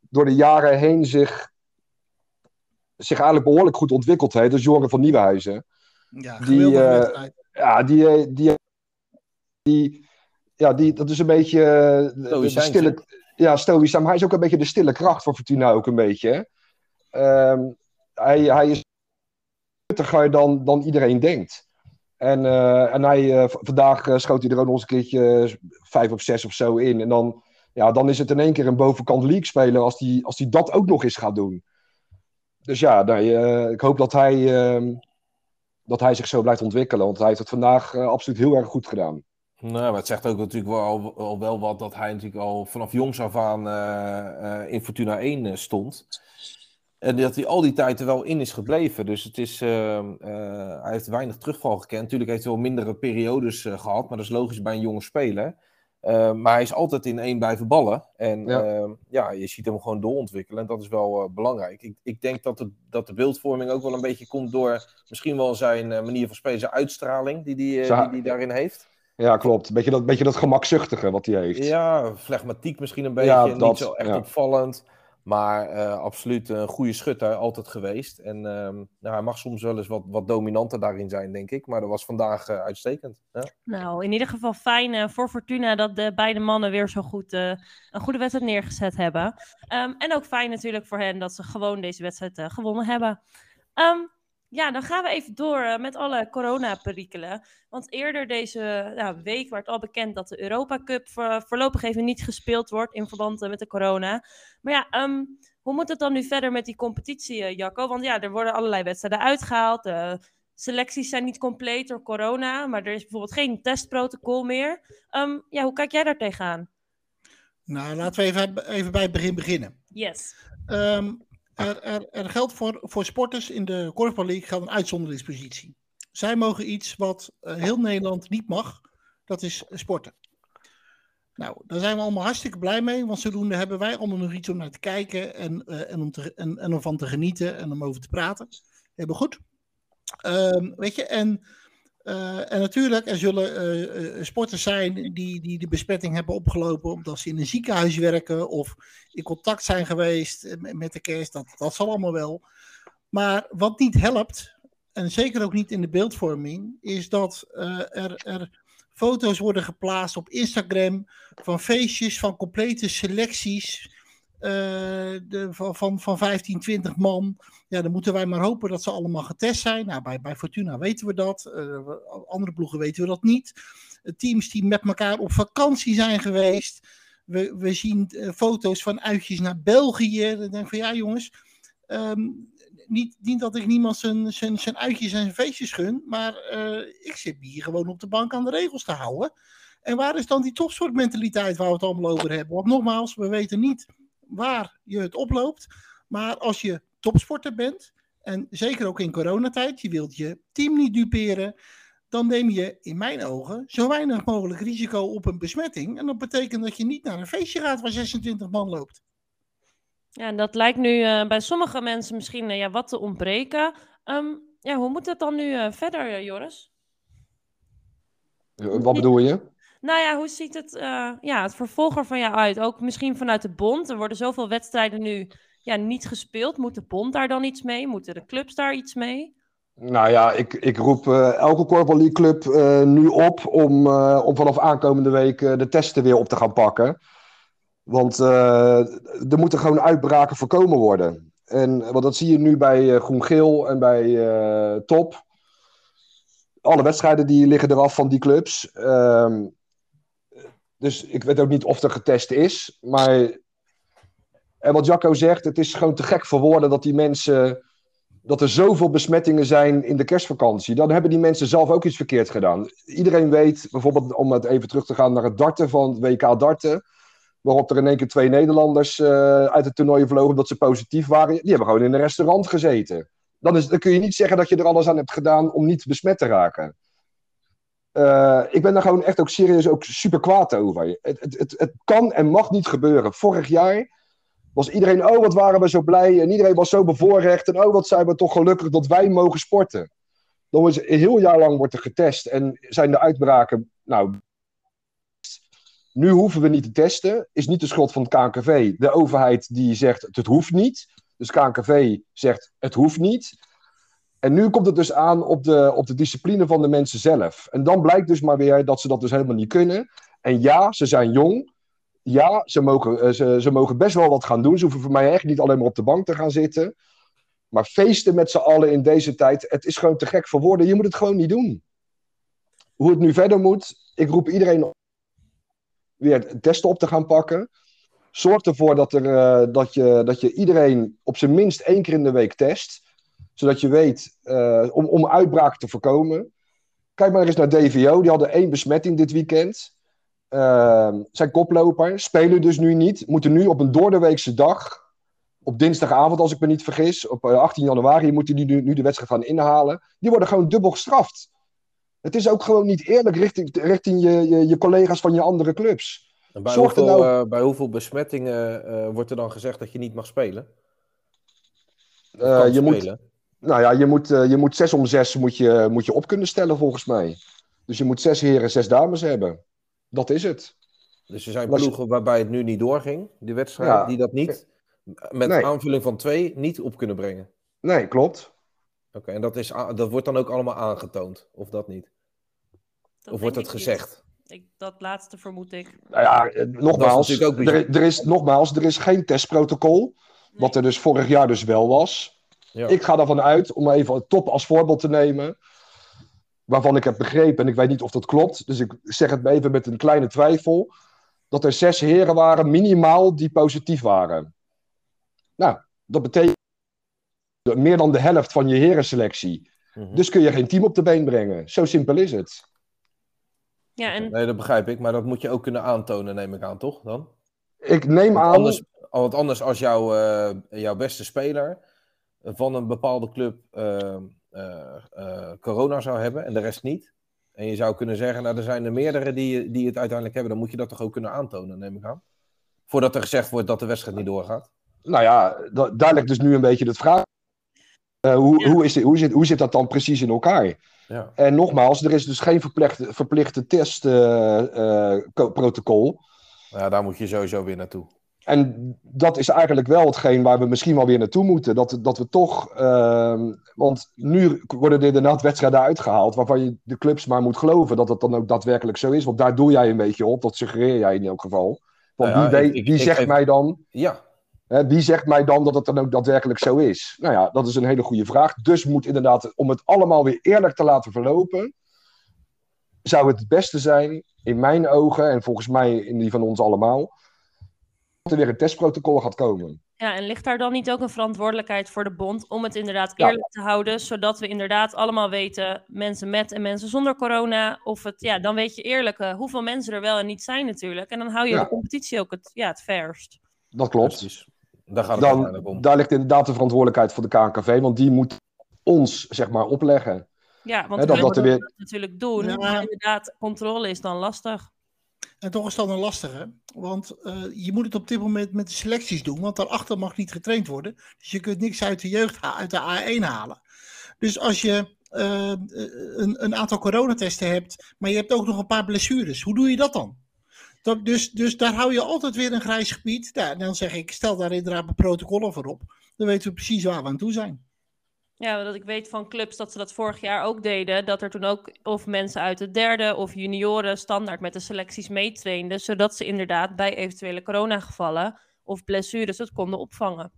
door de jaren heen zich, zich eigenlijk behoorlijk goed ontwikkeld heeft. Dus Joren van Nieuwenhuizen. Ja, die, uh, ja, die, die, die, ja, die, dat is een beetje uh, de, stille, ja, stoïcijn. Maar hij is ook een beetje de stille kracht van Fortuna ook een beetje. Um, hij, hij is nuttiger dan, dan iedereen denkt. En, uh, en hij, vandaag schoot hij er ook nog eens een keertje vijf of zes of zo in. En dan, ja, dan is het in één keer een bovenkant league speler als hij als die dat ook nog eens gaat doen. Dus ja, nee, ik hoop dat hij ehm, dat hij zich zo blijft ontwikkelen. Want hij heeft het vandaag uh, absoluut heel erg goed gedaan. Nou, maar het zegt ook natuurlijk wel, wel wat dat hij natuurlijk al vanaf jongs af aan uh, uh, in Fortuna 1 stond. En dat hij al die tijd er wel in is gebleven. Dus het is, hij heeft weinig terugval gekend. Natuurlijk heeft hij wel mindere periodes gehad, maar dat is logisch bij een jonge speler. Uh, maar hij is altijd in één blijven ballen. En ja. Uh, ja, je ziet hem gewoon doorontwikkelen. En dat is wel uh, belangrijk. Ik, ik denk dat de, dat de beeldvorming ook wel een beetje komt door misschien wel zijn manier van spelen, zijn uitstraling die, die, die hij daarin heeft. Ja, klopt. Beetje dat, beetje dat gemakzuchtige wat hij heeft. Ja, flegmatiek misschien een beetje. Ja, dat, niet zo echt ja. opvallend. Maar uh, absoluut een goede schutter, altijd geweest. En uh, nou, hij mag soms wel eens wat, wat dominanter daarin zijn, denk ik. Maar dat was vandaag uh, uitstekend. Ja. Nou, in ieder geval fijn uh, voor Fortuna dat de beide mannen weer zo goed een goede wedstrijd neergezet hebben. Um, en ook fijn natuurlijk voor hen dat ze gewoon deze wedstrijd gewonnen hebben. Um, ja, dan gaan we even door uh, met alle coronaperikelen. Want eerder deze nou, week werd al bekend dat de Europa Cup voor, voorlopig even niet gespeeld wordt in verband met de corona. Maar ja, um, hoe moet het dan nu verder met die competitie, uh, Jacco? Want ja, er worden allerlei wedstrijden uitgehaald. De selecties zijn niet compleet door corona, maar er is bijvoorbeeld geen testprotocol meer. Um, ja, hoe kijk jij daar tegenaan? Nou, laten we even, even bij het begin beginnen. Yes. Um, er, er, er, geldt voor, voor sporters in de Korfbal League een uitzonderingspositie. Zij mogen iets wat uh, heel Nederland niet mag. Dat is sporten. Nou, daar zijn we allemaal hartstikke blij mee. Want zodoende hebben wij allemaal nog iets om naar te kijken. En, uh, en, om, te, en, en om van te genieten en om over te praten. Hebben goed. Uh, weet je, en uh, en natuurlijk, er zullen uh, sporters zijn die, die de besmetting hebben opgelopen omdat ze in een ziekenhuis werken of in contact zijn geweest met de kerst. Dat, dat zal allemaal wel. Maar wat niet helpt, en zeker ook niet in de beeldvorming, is dat er, er foto's worden geplaatst op Instagram van feestjes, van complete selecties de, van, van, van 15, 20 man. Ja, dan moeten wij maar hopen dat ze allemaal getest zijn. Nou, bij, bij Fortuna weten we dat. Uh, andere ploegen weten we dat niet. Uh, teams die met elkaar op vakantie zijn geweest. We, we zien foto's van uitjes naar België. Dan denk ik van ja, jongens. Um, niet, niet dat ik niemand zijn, zijn, zijn uitjes en zijn feestjes gun. Maar ik zit hier gewoon op de bank aan de regels te houden. En waar is dan die topsportmentaliteit waar we het allemaal over hebben? Want nogmaals, we weten niet waar je het oploopt. Maar als je topsporter bent, en zeker ook in coronatijd, je wilt je team niet duperen, dan neem je in mijn ogen zo weinig mogelijk risico op een besmetting. En dat betekent dat je niet naar een feestje gaat waar 26 man loopt. Ja, en dat lijkt nu uh, bij sommige mensen misschien uh, ja, wat te ontbreken. Um, ja, hoe moet het dan nu uh, verder, Joris? Wat bedoel je? Nou ja, hoe ziet het, ja, het vervolg er van jou uit? Ook misschien vanuit de bond. Er worden zoveel wedstrijden nu ja, niet gespeeld. Moet de bond daar dan iets mee? Moeten de clubs daar iets mee? Nou ja, ik, ik roep uh, elke Corporal club uh, nu op om, uh, om vanaf aankomende week de testen weer op te gaan pakken. Want er moeten gewoon uitbraken voorkomen worden. En want dat zie je nu bij Groen-Geel en bij Top. Alle wedstrijden die liggen eraf van die clubs. Dus ik weet ook niet of er getest is. Maar en wat Jacco zegt, het is gewoon te gek voor woorden dat die mensen. Dat er zoveel besmettingen zijn in de kerstvakantie. Dan hebben die mensen zelf ook iets verkeerd gedaan. Iedereen weet, bijvoorbeeld om het even terug te gaan naar het darten van WK darten. Waarop er in één keer twee Nederlanders uh, uit het toernooi vlogen omdat ze positief waren. Die hebben gewoon in een restaurant gezeten. Dan, is, dan kun je niet zeggen dat je er alles aan hebt gedaan om niet besmet te raken. Uh, ik ben daar gewoon echt ook serieus ook super kwaad over. Het, het, het, het kan en mag niet gebeuren. Vorig jaar was iedereen, oh wat waren we zo blij. En iedereen was zo bevoorrecht. En oh wat zijn we toch gelukkig dat wij mogen sporten. Dan is een heel jaar lang wordt er getest. En zijn de uitbraken, nou... Nu hoeven we niet te testen. Is niet de schuld van het KNKV. De overheid die zegt het hoeft niet. Dus KNKV zegt het hoeft niet. En nu komt het dus aan op de, op de discipline van de mensen zelf. En dan blijkt dus maar weer dat ze dat dus helemaal niet kunnen. En ja, ze zijn jong ja, ze mogen, eh, ze, ze mogen best wel wat gaan doen. Ze hoeven voor mij echt niet alleen maar op de bank te gaan zitten. Maar feesten met z'n allen in deze tijd, het is gewoon te gek voor woorden. Je moet het gewoon niet doen. Hoe het nu verder moet, ik roep iedereen op weer testen op te gaan pakken. Zorg ervoor dat, er, uh, dat, je, dat je iedereen op zijn minst één keer in de week test. Zodat je weet, uh, om, om uitbraken te voorkomen. Kijk maar eens naar DVO, die hadden één besmetting dit weekend. Uh, zijn koploper, spelen dus nu niet. Moeten nu op een doordeweekse dag, op dinsdagavond als ik me niet vergis, op 18 eh, januari moeten die nu, nu de wedstrijd gaan inhalen. Die worden gewoon dubbel gestraft. Het is ook gewoon niet eerlijk richting, richting je, je, je collega's van je andere clubs. En bij, hoeveel, nou... uh, bij hoeveel besmettingen uh, wordt er dan gezegd dat je niet mag spelen? je spelen? moet, nou ja, je moet, je moet zes om zes moet je, moet je op kunnen stellen volgens mij. Dus je moet zes heren, zes dames hebben. Dat is het. Dus er zijn ploegen waarbij het nu niet doorging, die wedstrijd, die dat niet met aanvulling van twee niet op kunnen brengen. Nee, klopt. Oké, en dat, is, dat wordt dan ook allemaal aangetoond, of dat niet? of wordt dat gezegd? Ik, dat laatste vermoed ik. Nou ja, eh, nogmaals, er, er, is, nogmaals, er is geen testprotocol. Wat er dus vorig jaar dus wel was. Ja. Ik ga ervan uit, om even het top als voorbeeld te nemen waarvan ik heb begrepen, en ik weet niet of dat klopt, dus ik zeg het even met een kleine twijfel, dat er zes heren waren, minimaal, die positief waren. Nou, dat betekent meer dan de helft van je herenselectie. Mm Dus kun je geen team op de been brengen. Zo simpel is het. Ja, en... Nee, dat begrijp ik, maar dat moet je ook kunnen aantonen, neem ik aan, toch? Dan? Ik neem want aan. Anders, want anders, als jouw, uh, jouw beste speler van een bepaalde club uh, eh, eh, corona zou hebben en de rest niet. En je zou kunnen zeggen, nou, er zijn er meerdere die, die het uiteindelijk hebben. Dan moet je dat toch ook kunnen aantonen, neem ik aan. Voordat er gezegd wordt dat de wedstrijd niet doorgaat. Nou ja, daar ligt dus nu een beetje de vraag. Uh, hoe, hoe, is dit, hoe, zit, hoe zit dat dan precies in elkaar? Ja. En nogmaals, er is dus geen verplichte, verplichte testprotocol. ja, daar moet je sowieso weer naartoe. En dat is eigenlijk wel hetgeen waar we misschien wel weer naartoe moeten. Dat, dat we toch. Uh, want nu worden er inderdaad wedstrijden uitgehaald. waarvan je de clubs maar moet geloven dat het dan ook daadwerkelijk zo is. Want daar doe jij een beetje op. Dat suggereer jij in elk geval. Want nou ja, wie, ik, wie zegt mij dan. Ja. Hè, wie zegt mij dan dat het dan ook daadwerkelijk zo is? Nou ja, dat is een hele goede vraag. Dus moet inderdaad, om het allemaal weer eerlijk te laten verlopen. zou het het beste zijn, in mijn ogen en volgens mij in die van ons allemaal er weer een testprotocol gaat komen. Ja, en ligt daar dan niet ook een verantwoordelijkheid voor de bond om het inderdaad eerlijk te houden, zodat we inderdaad allemaal weten, mensen met en mensen zonder corona, of het, ja, dan weet je eerlijk uh, hoeveel mensen er wel en niet zijn natuurlijk. En dan hou je de competitie ook het, ja, het verst. Dat klopt. Daar, gaat het dan, om. daar ligt inderdaad de verantwoordelijkheid voor de KNKV, want die moet ons, zeg maar, opleggen. Ja, want we dat, dat weer... natuurlijk doen, maar inderdaad, controle is dan lastig. En toch is dat een lastige, want uh, je moet het op dit moment met de selecties doen, want daarachter mag niet getraind worden. Dus je kunt niks uit de jeugd, uit de A1 halen. Dus als je uh, een, een, aantal coronatesten hebt, maar je hebt ook nog een paar blessures, hoe doe je dat dan? Dat, dus, dus daar hou je altijd weer een grijs gebied. Ja, dan zeg ik, stel daar inderdaad protocollen voor op. Dan weten we precies waar we aan toe zijn. Ja, dat ik weet van clubs dat ze dat vorig jaar ook deden. Dat er toen ook of mensen uit de derde of junioren standaard met de selecties meetrainden. Zodat ze inderdaad bij eventuele coronagevallen of blessures het konden opvangen.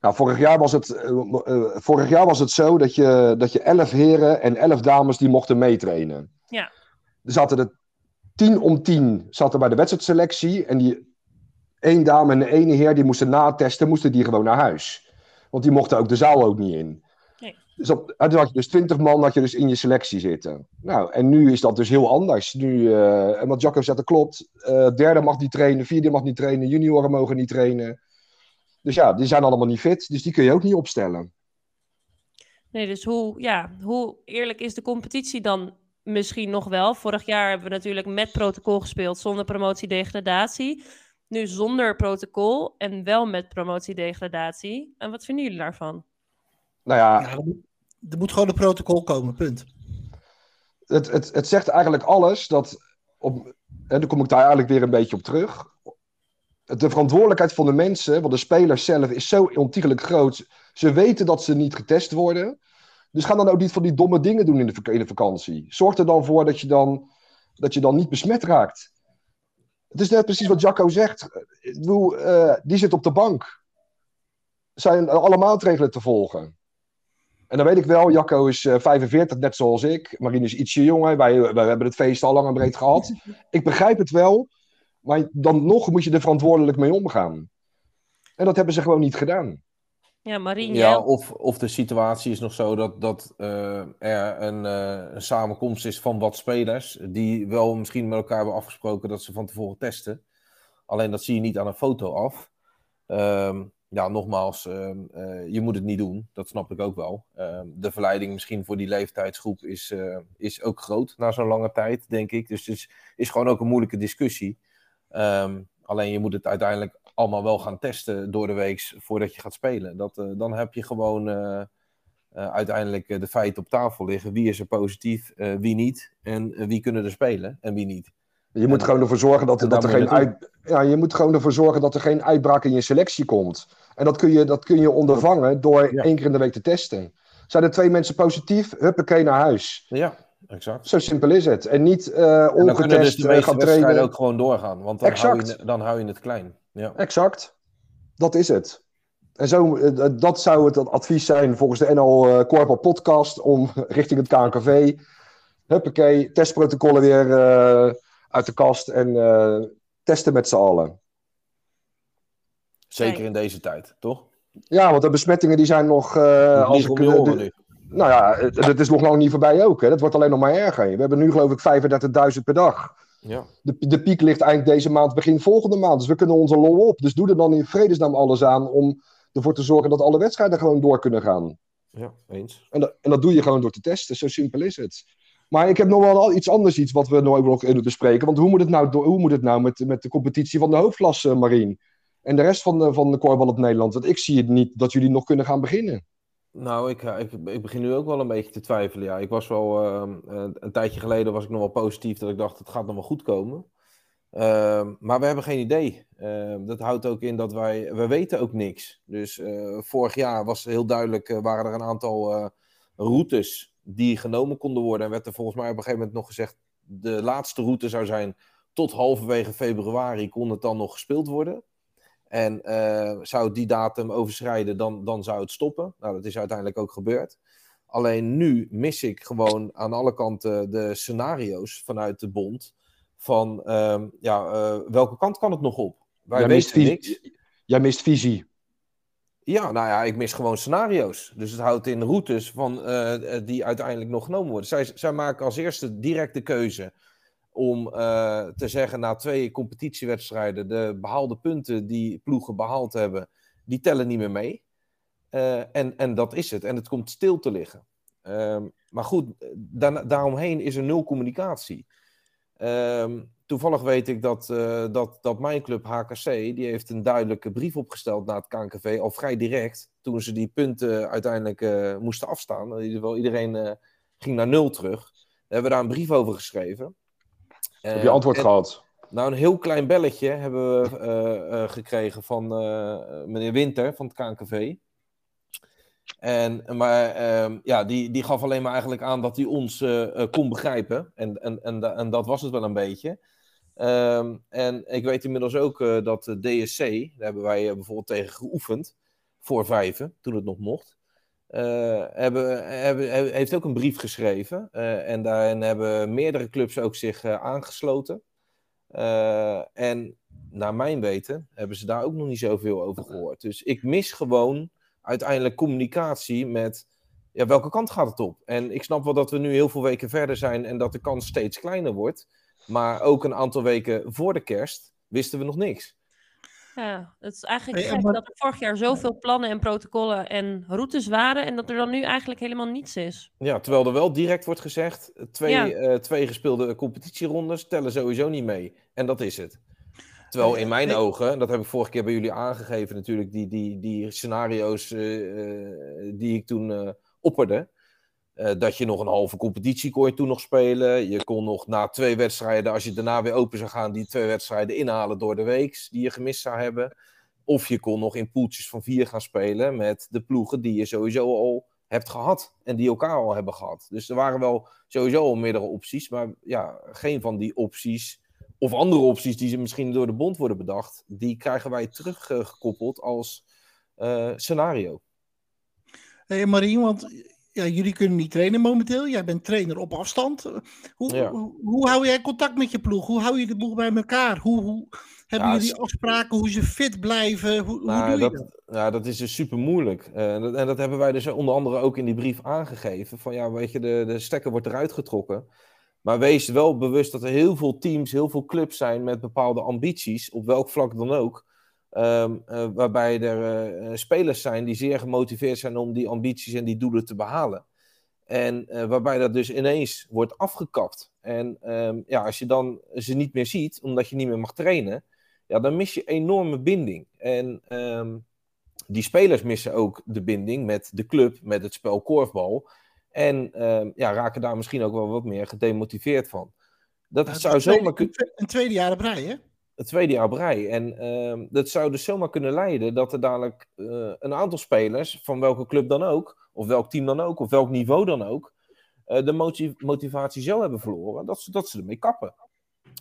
Nou, vorig jaar was het, uh, vorig jaar was het zo dat je, dat je elf heren en elf dames die mochten meetrainen. Ja. Er zaten er tien om tien zaten bij de wedstrijdselectie. En die één dame en de ene heer die moesten natesten, moesten die gewoon naar huis. Want die mochten ook de zaal ook niet in. Dus op, had je dus 20 man had je dus in je selectie zitten. Nou, en nu is dat dus heel anders. Nu, uh, en wat Jacco zegt, dat klopt. Uh, derde mag niet trainen, vierde mag niet trainen, junioren mogen niet trainen. Dus ja, die zijn allemaal niet fit, dus die kun je ook niet opstellen. Nee, dus hoe, ja, hoe eerlijk is de competitie dan misschien nog wel? Vorig jaar hebben we natuurlijk met protocol gespeeld, zonder promotie-degradatie. Nu zonder protocol en wel met promotie-degradatie. En wat vinden jullie daarvan? Nou ja, ja er moet gewoon een protocol komen, punt. Het, het, het zegt eigenlijk alles dat, op, en dan kom ik daar eigenlijk weer een beetje op terug. De verantwoordelijkheid van de mensen, want de spelers zelf is zo ontiegelijk groot. Ze weten dat ze niet getest worden. Dus ga dan ook niet van die domme dingen doen in de, vakantie. Zorg er dan voor dat je dan, dat je dan niet besmet raakt. Het is net precies wat Jacco zegt. Uh, die zit op de bank. Zijn alle maatregelen te volgen. En dan weet ik wel, Jacco is 45, eh, net zoals ik. Marine is ietsje jonger. Wij, wij hebben het feest al lang en breed gehad. Ik begrijp het wel. Maar dan nog moet je er verantwoordelijk mee omgaan. En dat hebben ze gewoon niet gedaan. Ja, Marine. Ja, of, of de situatie is nog zo dat, dat uh, er een, uh, een, samenkomst is van wat spelers. die wel misschien met elkaar hebben afgesproken dat ze van tevoren testen. Alleen dat zie je niet aan een foto af. Um, ja, nogmaals, ehm, eh, je moet het niet doen. Dat snap ik ook wel. Ehm, de verleiding misschien voor die leeftijdsgroep is, uh, is ook groot na zo'n lange tijd, denk ik. Dus het is, is gewoon ook een moeilijke discussie. Ehm, alleen je moet het uiteindelijk allemaal wel gaan testen door de week voordat je gaat spelen. Dat, uh, dan heb je gewoon uiteindelijk de feiten op tafel liggen. Wie is er positief, wie niet. En wie kunnen er spelen en wie niet. Je moet gewoon ervoor zorgen dat, dat er geen uit, ja, je moet gewoon ervoor zorgen dat er geen uitbraak in je selectie komt. En dat kun je, dat kun je ondervangen door één keer in de week te testen. Zijn er twee mensen positief, huppakee naar huis. Ja, exact. Zo simpel is het. En niet uh, ongetest dus uh, gaan trainen. ook gewoon doorgaan, want dan, hou je, dan hou je het klein. Ja. Exact. Dat is het. En zo, dat zou het advies zijn volgens de NL Corpal podcast om richting het KNKV. Huppakee, testprotocollen weer uit de kast en testen met z'n allen. Zeker in deze tijd, toch? Ja, want de besmettingen die zijn nog... Uh, als ik, de. Nou ja, het, is nog lang niet voorbij ook. Hè. Dat wordt alleen nog maar erger. We hebben nu geloof ik 35.000 per dag. Ja. De, de piek ligt eind deze maand, begin volgende maand. Dus we kunnen onze lol op. Dus doe er dan in vredesnaam alles aan om ervoor te zorgen dat alle wedstrijden gewoon door kunnen gaan. Ja, eens. En dat, en dat doe je gewoon door te testen. Zo simpel is het. Maar ik heb nog wel iets anders iets wat we nog even bespreken. Want hoe moet het nou, hoe moet het nou met, met de competitie van de hoofdklasse, Marien? En de rest van de, van de op Nederland? Want ik zie het niet dat jullie nog kunnen gaan beginnen. Nou, ik, ik, ik begin nu ook wel een beetje te twijfelen. Ja, ik was wel uh, een tijdje geleden was ik nog wel positief dat ik dacht het gaat nog wel goed komen. Uh, maar we hebben geen idee. Uh, dat houdt ook in dat wij, we weten ook niks. Dus vorig jaar was heel duidelijk, waren er een aantal routes die genomen konden worden. En werd er volgens mij op een gegeven moment nog gezegd, de laatste route zou zijn tot halverwege februari kon het dan nog gespeeld worden. En uh, zou die datum overschrijden, dan, dan zou het stoppen. Nou, dat is uiteindelijk ook gebeurd. Alleen nu mis ik gewoon aan alle kanten de scenario's vanuit de bond. Van uh, ja, uh, welke kant kan het nog op? Wij jij, mist visie, jij mist visie. Ja, nou ja, ik mis gewoon scenario's. Dus het houdt in routes van, uh, die uiteindelijk nog genomen worden. Zij, zij maken als eerste direct de keuze om uh, te zeggen na twee competitiewedstrijden de behaalde punten die ploegen behaald hebben, die tellen niet meer mee. En, en dat is het. En het komt stil te liggen. Um, maar goed, da daaromheen is er nul communicatie. Um, toevallig weet ik dat, uh, dat, dat mijn club HKC, die heeft een duidelijke brief opgesteld naar het KNKV, al vrij direct, toen ze die punten uiteindelijk uh, moesten afstaan. In ieder geval, iedereen uh, ging naar nul terug. We hebben daar een brief over geschreven. Heb je antwoord en, gehad? Nou, een heel klein belletje hebben we gekregen van meneer Winter van het KNKV. En, maar uh, ja, die, die gaf alleen maar eigenlijk aan dat hij ons uh, kon begrijpen. En, en, en, dat was het wel een beetje. Um, en ik weet inmiddels ook uh, dat de DSC, daar hebben wij bijvoorbeeld tegen geoefend, voor vijven, toen het nog mocht. Hebben, hebben, heeft ook een brief geschreven. en daarin hebben meerdere clubs ook zich aangesloten. en naar mijn weten hebben ze daar ook nog niet zoveel over gehoord. Dus ik mis gewoon uiteindelijk communicatie met ja, welke kant gaat het op? En ik snap wel dat we nu heel veel weken verder zijn en dat de kans steeds kleiner wordt. Maar ook een aantal weken voor de kerst wisten we nog niks. Ja, het is eigenlijk gek dat er vorig jaar zoveel plannen en protocollen en routes waren en dat er dan nu eigenlijk helemaal niets is. Ja, terwijl er wel direct wordt gezegd, twee, ja. uh, twee gespeelde competitierondes tellen sowieso niet mee. En dat is het. Terwijl in mijn ogen, dat heb ik vorige keer bij jullie aangegeven natuurlijk, die, die, die scenario's uh, die ik toen uh, opperde. Uh, dat je nog een halve competitie kon je toen nog spelen. Je kon nog na twee wedstrijden, als je daarna weer open zou gaan, die twee wedstrijden inhalen door de week die je gemist zou hebben. Of je kon nog in poeltjes van vier gaan spelen met de ploegen die je sowieso al hebt gehad. En die elkaar al hebben gehad. Dus er waren wel sowieso al meerdere opties. Maar ja, geen van die opties of andere opties die misschien door de bond worden bedacht, die krijgen wij teruggekoppeld als uh, scenario. Hey Marien, want ja, jullie kunnen niet trainen momenteel. Jij bent trainer op afstand. Hoe, ja. hoe, hoe, hou jij contact met je ploeg? Hoe hou je de boel bij elkaar? Hoe, hoe hebben ja, jullie afspraken? Hoe ze fit blijven? Hoe, nou, hoe doe dat, je dat? Ja, dat is dus super moeilijk. Uh, en, dat, en dat hebben wij dus onder andere ook in die brief aangegeven. Van ja, weet je, de, de stekker wordt eruit getrokken. Maar wees wel bewust dat er heel veel teams, heel veel clubs zijn met bepaalde ambities, op welk vlak dan ook. Um, uh, waarbij er uh, spelers zijn die zeer gemotiveerd zijn om die ambities en die doelen te behalen. En waarbij dat dus ineens wordt afgekapt. En um, ja, als je dan ze niet meer ziet, omdat je niet meer mag trainen, ja, dan mis je enorme binding. En um, die spelers missen ook de binding met de club, met het spel korfbal. En uh, ja, raken daar misschien ook wel wat meer gedemotiveerd van. Dat zou zomaar kunnen. Een tweede jaar op rij, hè? Het tweede jaar op rij. En uh, dat zou dus zomaar kunnen leiden dat er dadelijk uh, een aantal spelers, van welke club dan ook, of welk team dan ook, of welk niveau dan ook, uh, de motiv motivatie zo hebben verloren dat ze, dat ze ermee kappen.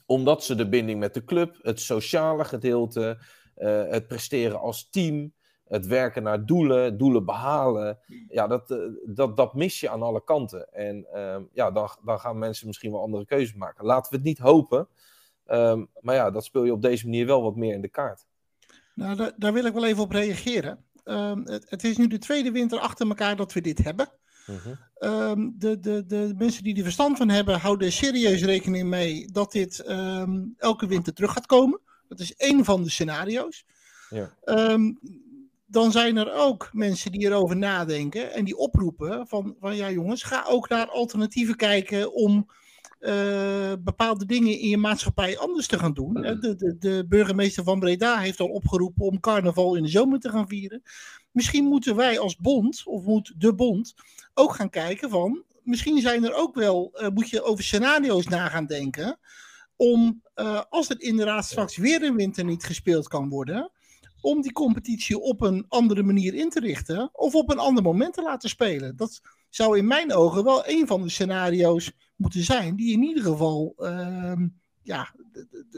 Omdat ze de binding met de club, het sociale gedeelte, uh, het presteren als team, het werken naar doelen, doelen behalen. Ja, dat, eh, dat, dat mis je aan alle kanten. En uh, ja, dan, dan gaan mensen misschien wel andere keuzes maken. Laten we het niet hopen. Um, maar ja, dat speel je op deze manier wel wat meer in de kaart. Nou, daar, daar wil ik wel even op reageren. Um, het, het, is nu de tweede winter achter elkaar dat we dit hebben. Um, de, de, de mensen die er verstand van hebben, houden serieus rekening mee dat dit elke winter terug gaat komen. Dat is één van de scenario's. Ja dan zijn er ook mensen die erover nadenken en die oproepen van, van ja jongens, ga ook naar alternatieven kijken om uh, bepaalde dingen in je maatschappij anders te gaan doen. De, de, de, burgemeester van Breda heeft al opgeroepen om carnaval in de zomer te gaan vieren. Misschien moeten wij als bond, of moet de bond, ook gaan kijken van, misschien zijn er ook wel, uh, moet je over scenario's na gaan denken, om uh, als het inderdaad straks weer in winter niet gespeeld kan worden, om die competitie op een andere manier in te richten of op een ander moment te laten spelen. Dat zou in mijn ogen wel een van de scenario's moeten zijn die in ieder geval uh, ja,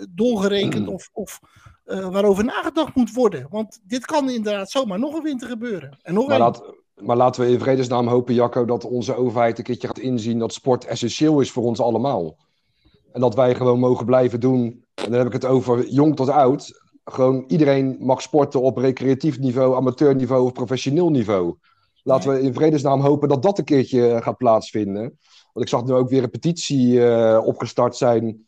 doorgerekend mm. of, of uh, waarover nagedacht moet worden. Want dit kan inderdaad zomaar nog een winter gebeuren. En nog maar, laat, maar laten we in vredesnaam hopen, Jacco, dat onze overheid een keertje gaat inzien dat sport essentieel is voor ons allemaal. En dat wij gewoon mogen blijven doen. En dan heb ik het over jong tot oud gewoon iedereen mag sporten op recreatief niveau, amateurniveau of professioneel niveau. Laten we in vredesnaam hopen dat dat een keertje gaat plaatsvinden. Want ik zag nu ook weer een petitie opgestart zijn.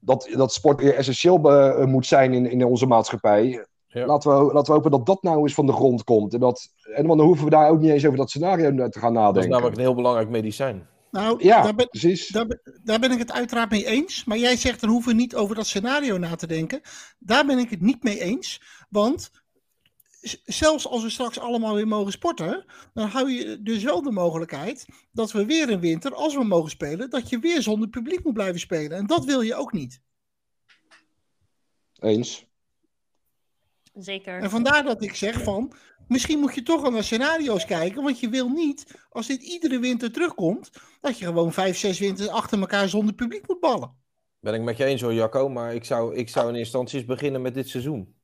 Dat, dat sport weer essentieel moet zijn in, in onze maatschappij. Laten, we, laten we hopen dat dat nou eens van de grond komt. En, dat, en dan hoeven we daar ook niet eens over dat scenario te gaan nadenken. Dat is namelijk een heel belangrijk medicijn. Nou, ja, daar ben, precies. Daar, daar, ben ik het uiteraard mee eens. Maar jij zegt, dan hoeven we niet over dat scenario na te denken. Daar ben ik het niet mee eens. Want zelfs als we straks allemaal weer mogen sporten, dan hou je dus wel de mogelijkheid dat we weer in winter, als we mogen spelen, dat je weer zonder publiek moet blijven spelen. En dat wil je ook niet. Eens. Zeker. En vandaar dat ik zeg van, misschien moet je toch naar scenario's kijken, want je wil niet, als dit iedere winter terugkomt, dat je gewoon vijf, zes winters achter elkaar zonder publiek moet ballen. Ben ik met je eens hoor, Jacco, maar ik zou, ik zou in instantie eens beginnen met dit seizoen.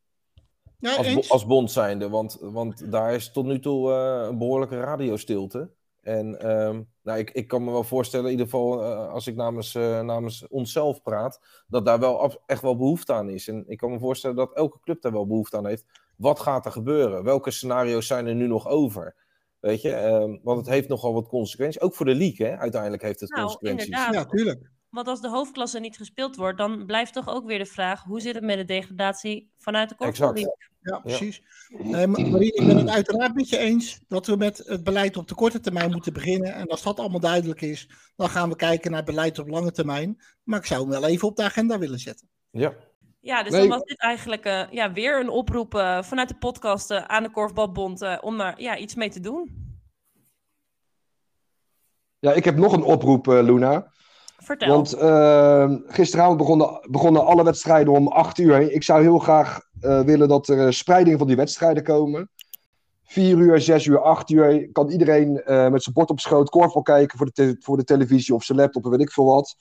Ja, als, als bond zijnde, want, want daar is tot nu toe uh, een behoorlijke radiostilte. En um, nou, ik, ik kan me wel voorstellen, in ieder geval uh, als ik namens, uh, namens onszelf praat, dat daar wel echt wel behoefte aan is. En ik kan me voorstellen dat elke club daar wel behoefte aan heeft. Wat gaat er gebeuren? Welke scenario's zijn er nu nog over? Weet je, um, want het heeft nogal wat consequenties. Ook voor de league, hè? uiteindelijk heeft het nou, consequenties. Inderdaad. Ja, tuurlijk. Want als de hoofdklasse niet gespeeld wordt, dan blijft toch ook weer de vraag: hoe zit het met de degradatie vanuit de korfbal? Ja, precies. Ja. Marie, ik ben het uiteraard met je eens dat we met het beleid op de korte termijn moeten beginnen. En als dat allemaal duidelijk is, dan gaan we kijken naar beleid op lange termijn. Maar ik zou hem wel even op de agenda willen zetten. Ja. Ja, dus dan was dit eigenlijk uh, ja, weer een oproep uh, vanuit de podcast uh, aan de Korfbalbond om er ja, iets mee te doen. Ja, ik heb nog een oproep, Luna. Vertel. Want uh, gisteravond begonnen, begonnen alle wedstrijden om 8 uur. Ik zou heel graag willen dat er spreiding van die wedstrijden komen. 4 uur, 6 uur, 8 uur kan iedereen met zijn bord op schoot korfbal kijken voor de, voor de televisie of zijn laptop of weet ik veel wat.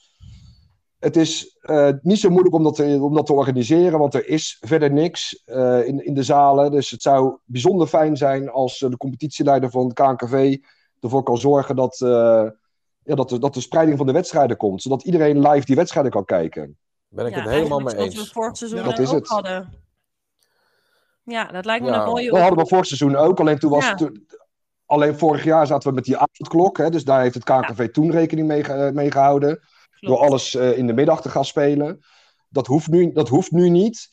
Het is uh, niet zo moeilijk om dat, te, om dat te organiseren, want er is verder niks uh, in, in de zalen. Dus het zou bijzonder fijn zijn als de competitieleider van het KNKV ervoor kan zorgen dat, ja, dat, de, dat de spreiding van de wedstrijden komt. Zodat iedereen live die wedstrijden kan kijken. Ben ik ja, het helemaal mee eens. we vorig seizoen dat is ook het. hadden. Ja, dat lijkt me ja, een mooie... Dat hadden we vorig seizoen ook. Alleen toen was ja. het... Alleen vorig jaar zaten we met die avondklok. Hè, dus daar heeft het KNKV ja. toen rekening mee, mee gehouden. Klopt. Door alles uh, in de middag te gaan spelen. Dat hoeft nu, dat hoeft nu niet.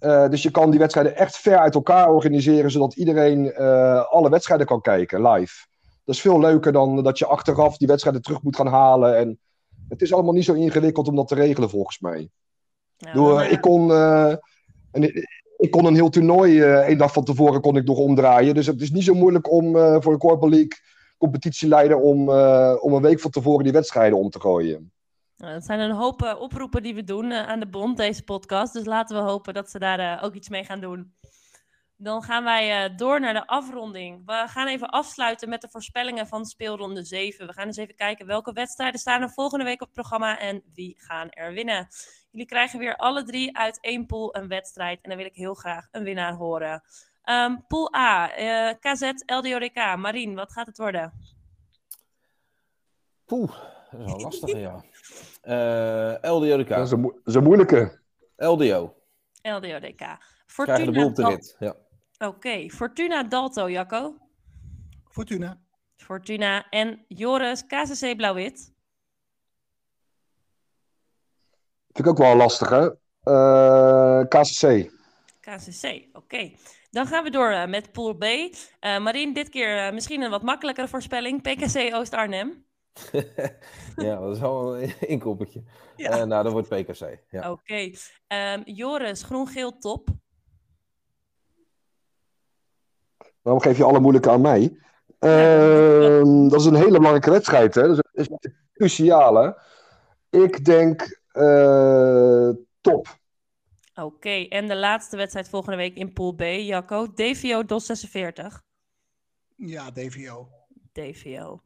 Uh, dus je kan die wedstrijden echt ver uit elkaar organiseren. Zodat iedereen uh, alle wedstrijden kan kijken live. Dat is veel leuker dan dat je achteraf die wedstrijden terug moet gaan halen. En het is allemaal niet zo ingewikkeld om dat te regelen, volgens mij. Ja, Door, maar... ik, kon, uh, een, ik kon een heel toernooi uh, één dag van tevoren kon ik nog omdraaien. Dus het is niet zo moeilijk om uh, voor een Corporate League competitieleider om, om een week van tevoren die wedstrijden om te gooien. Nou, dat zijn een hoop oproepen die we doen aan de bond, deze podcast. Dus laten we hopen dat ze daar ook iets mee gaan doen. Dan gaan wij door naar de afronding. We gaan even afsluiten met de voorspellingen van speelronde 7. We gaan eens even kijken welke wedstrijden staan er volgende week op het programma en wie gaan er winnen. Jullie krijgen weer alle drie uit één pool een wedstrijd en dan wil ik heel graag een winnaar horen. Um, pool A, KZ, LDODK. Marien, wat gaat het worden? Poeh, dat is wel lastig, ja. Uh, LDODK. Dat is een, dat is een moeilijke. LDO. LDODK. Fortuna Krijgen de boel op de rit, ja. Oké, okay. Fortuna Dalto, Jacco. Fortuna. Fortuna en Joris, KCC Blauw-Wit. Vind ik ook wel lastig, hè? Uh, KCC. KCC, oké. Okay. Dan gaan we door uh, met Pool B. Uh, Marien, dit keer uh, misschien een wat makkelijkere voorspelling. PKC Oost-Arnhem. ja, dat is wel een inkoppertje. Ja. nou, dat wordt PKC. Ja. Oké. Okay. Um, Joris, groen-geel top. Waarom geef je alle moeilijke aan mij? Uh, dat is een hele belangrijke wedstrijd. Hè? Dat is een cruciale. Ik denk uh, top. Oké, okay. en de laatste wedstrijd volgende week in Pool B, Jacco. DVO DOS 46. Ja, DVO. DVO.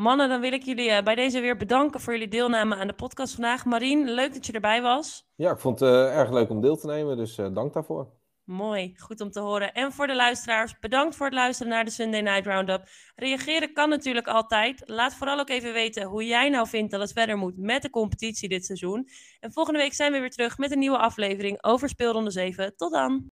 Mannen, dan wil ik jullie uh, bij deze weer bedanken voor jullie deelname aan de podcast vandaag. Marien, leuk dat je erbij was. Ja, ik vond het uh, erg leuk om deel te nemen, dus dank daarvoor. Mooi, goed om te horen. En voor de luisteraars, bedankt voor het luisteren naar de Sunday Night Roundup. Reageren kan natuurlijk altijd. Laat vooral ook even weten hoe jij nou vindt dat het verder moet met de competitie dit seizoen. En volgende week zijn we weer terug met een nieuwe aflevering over speelronde 7. Tot dan!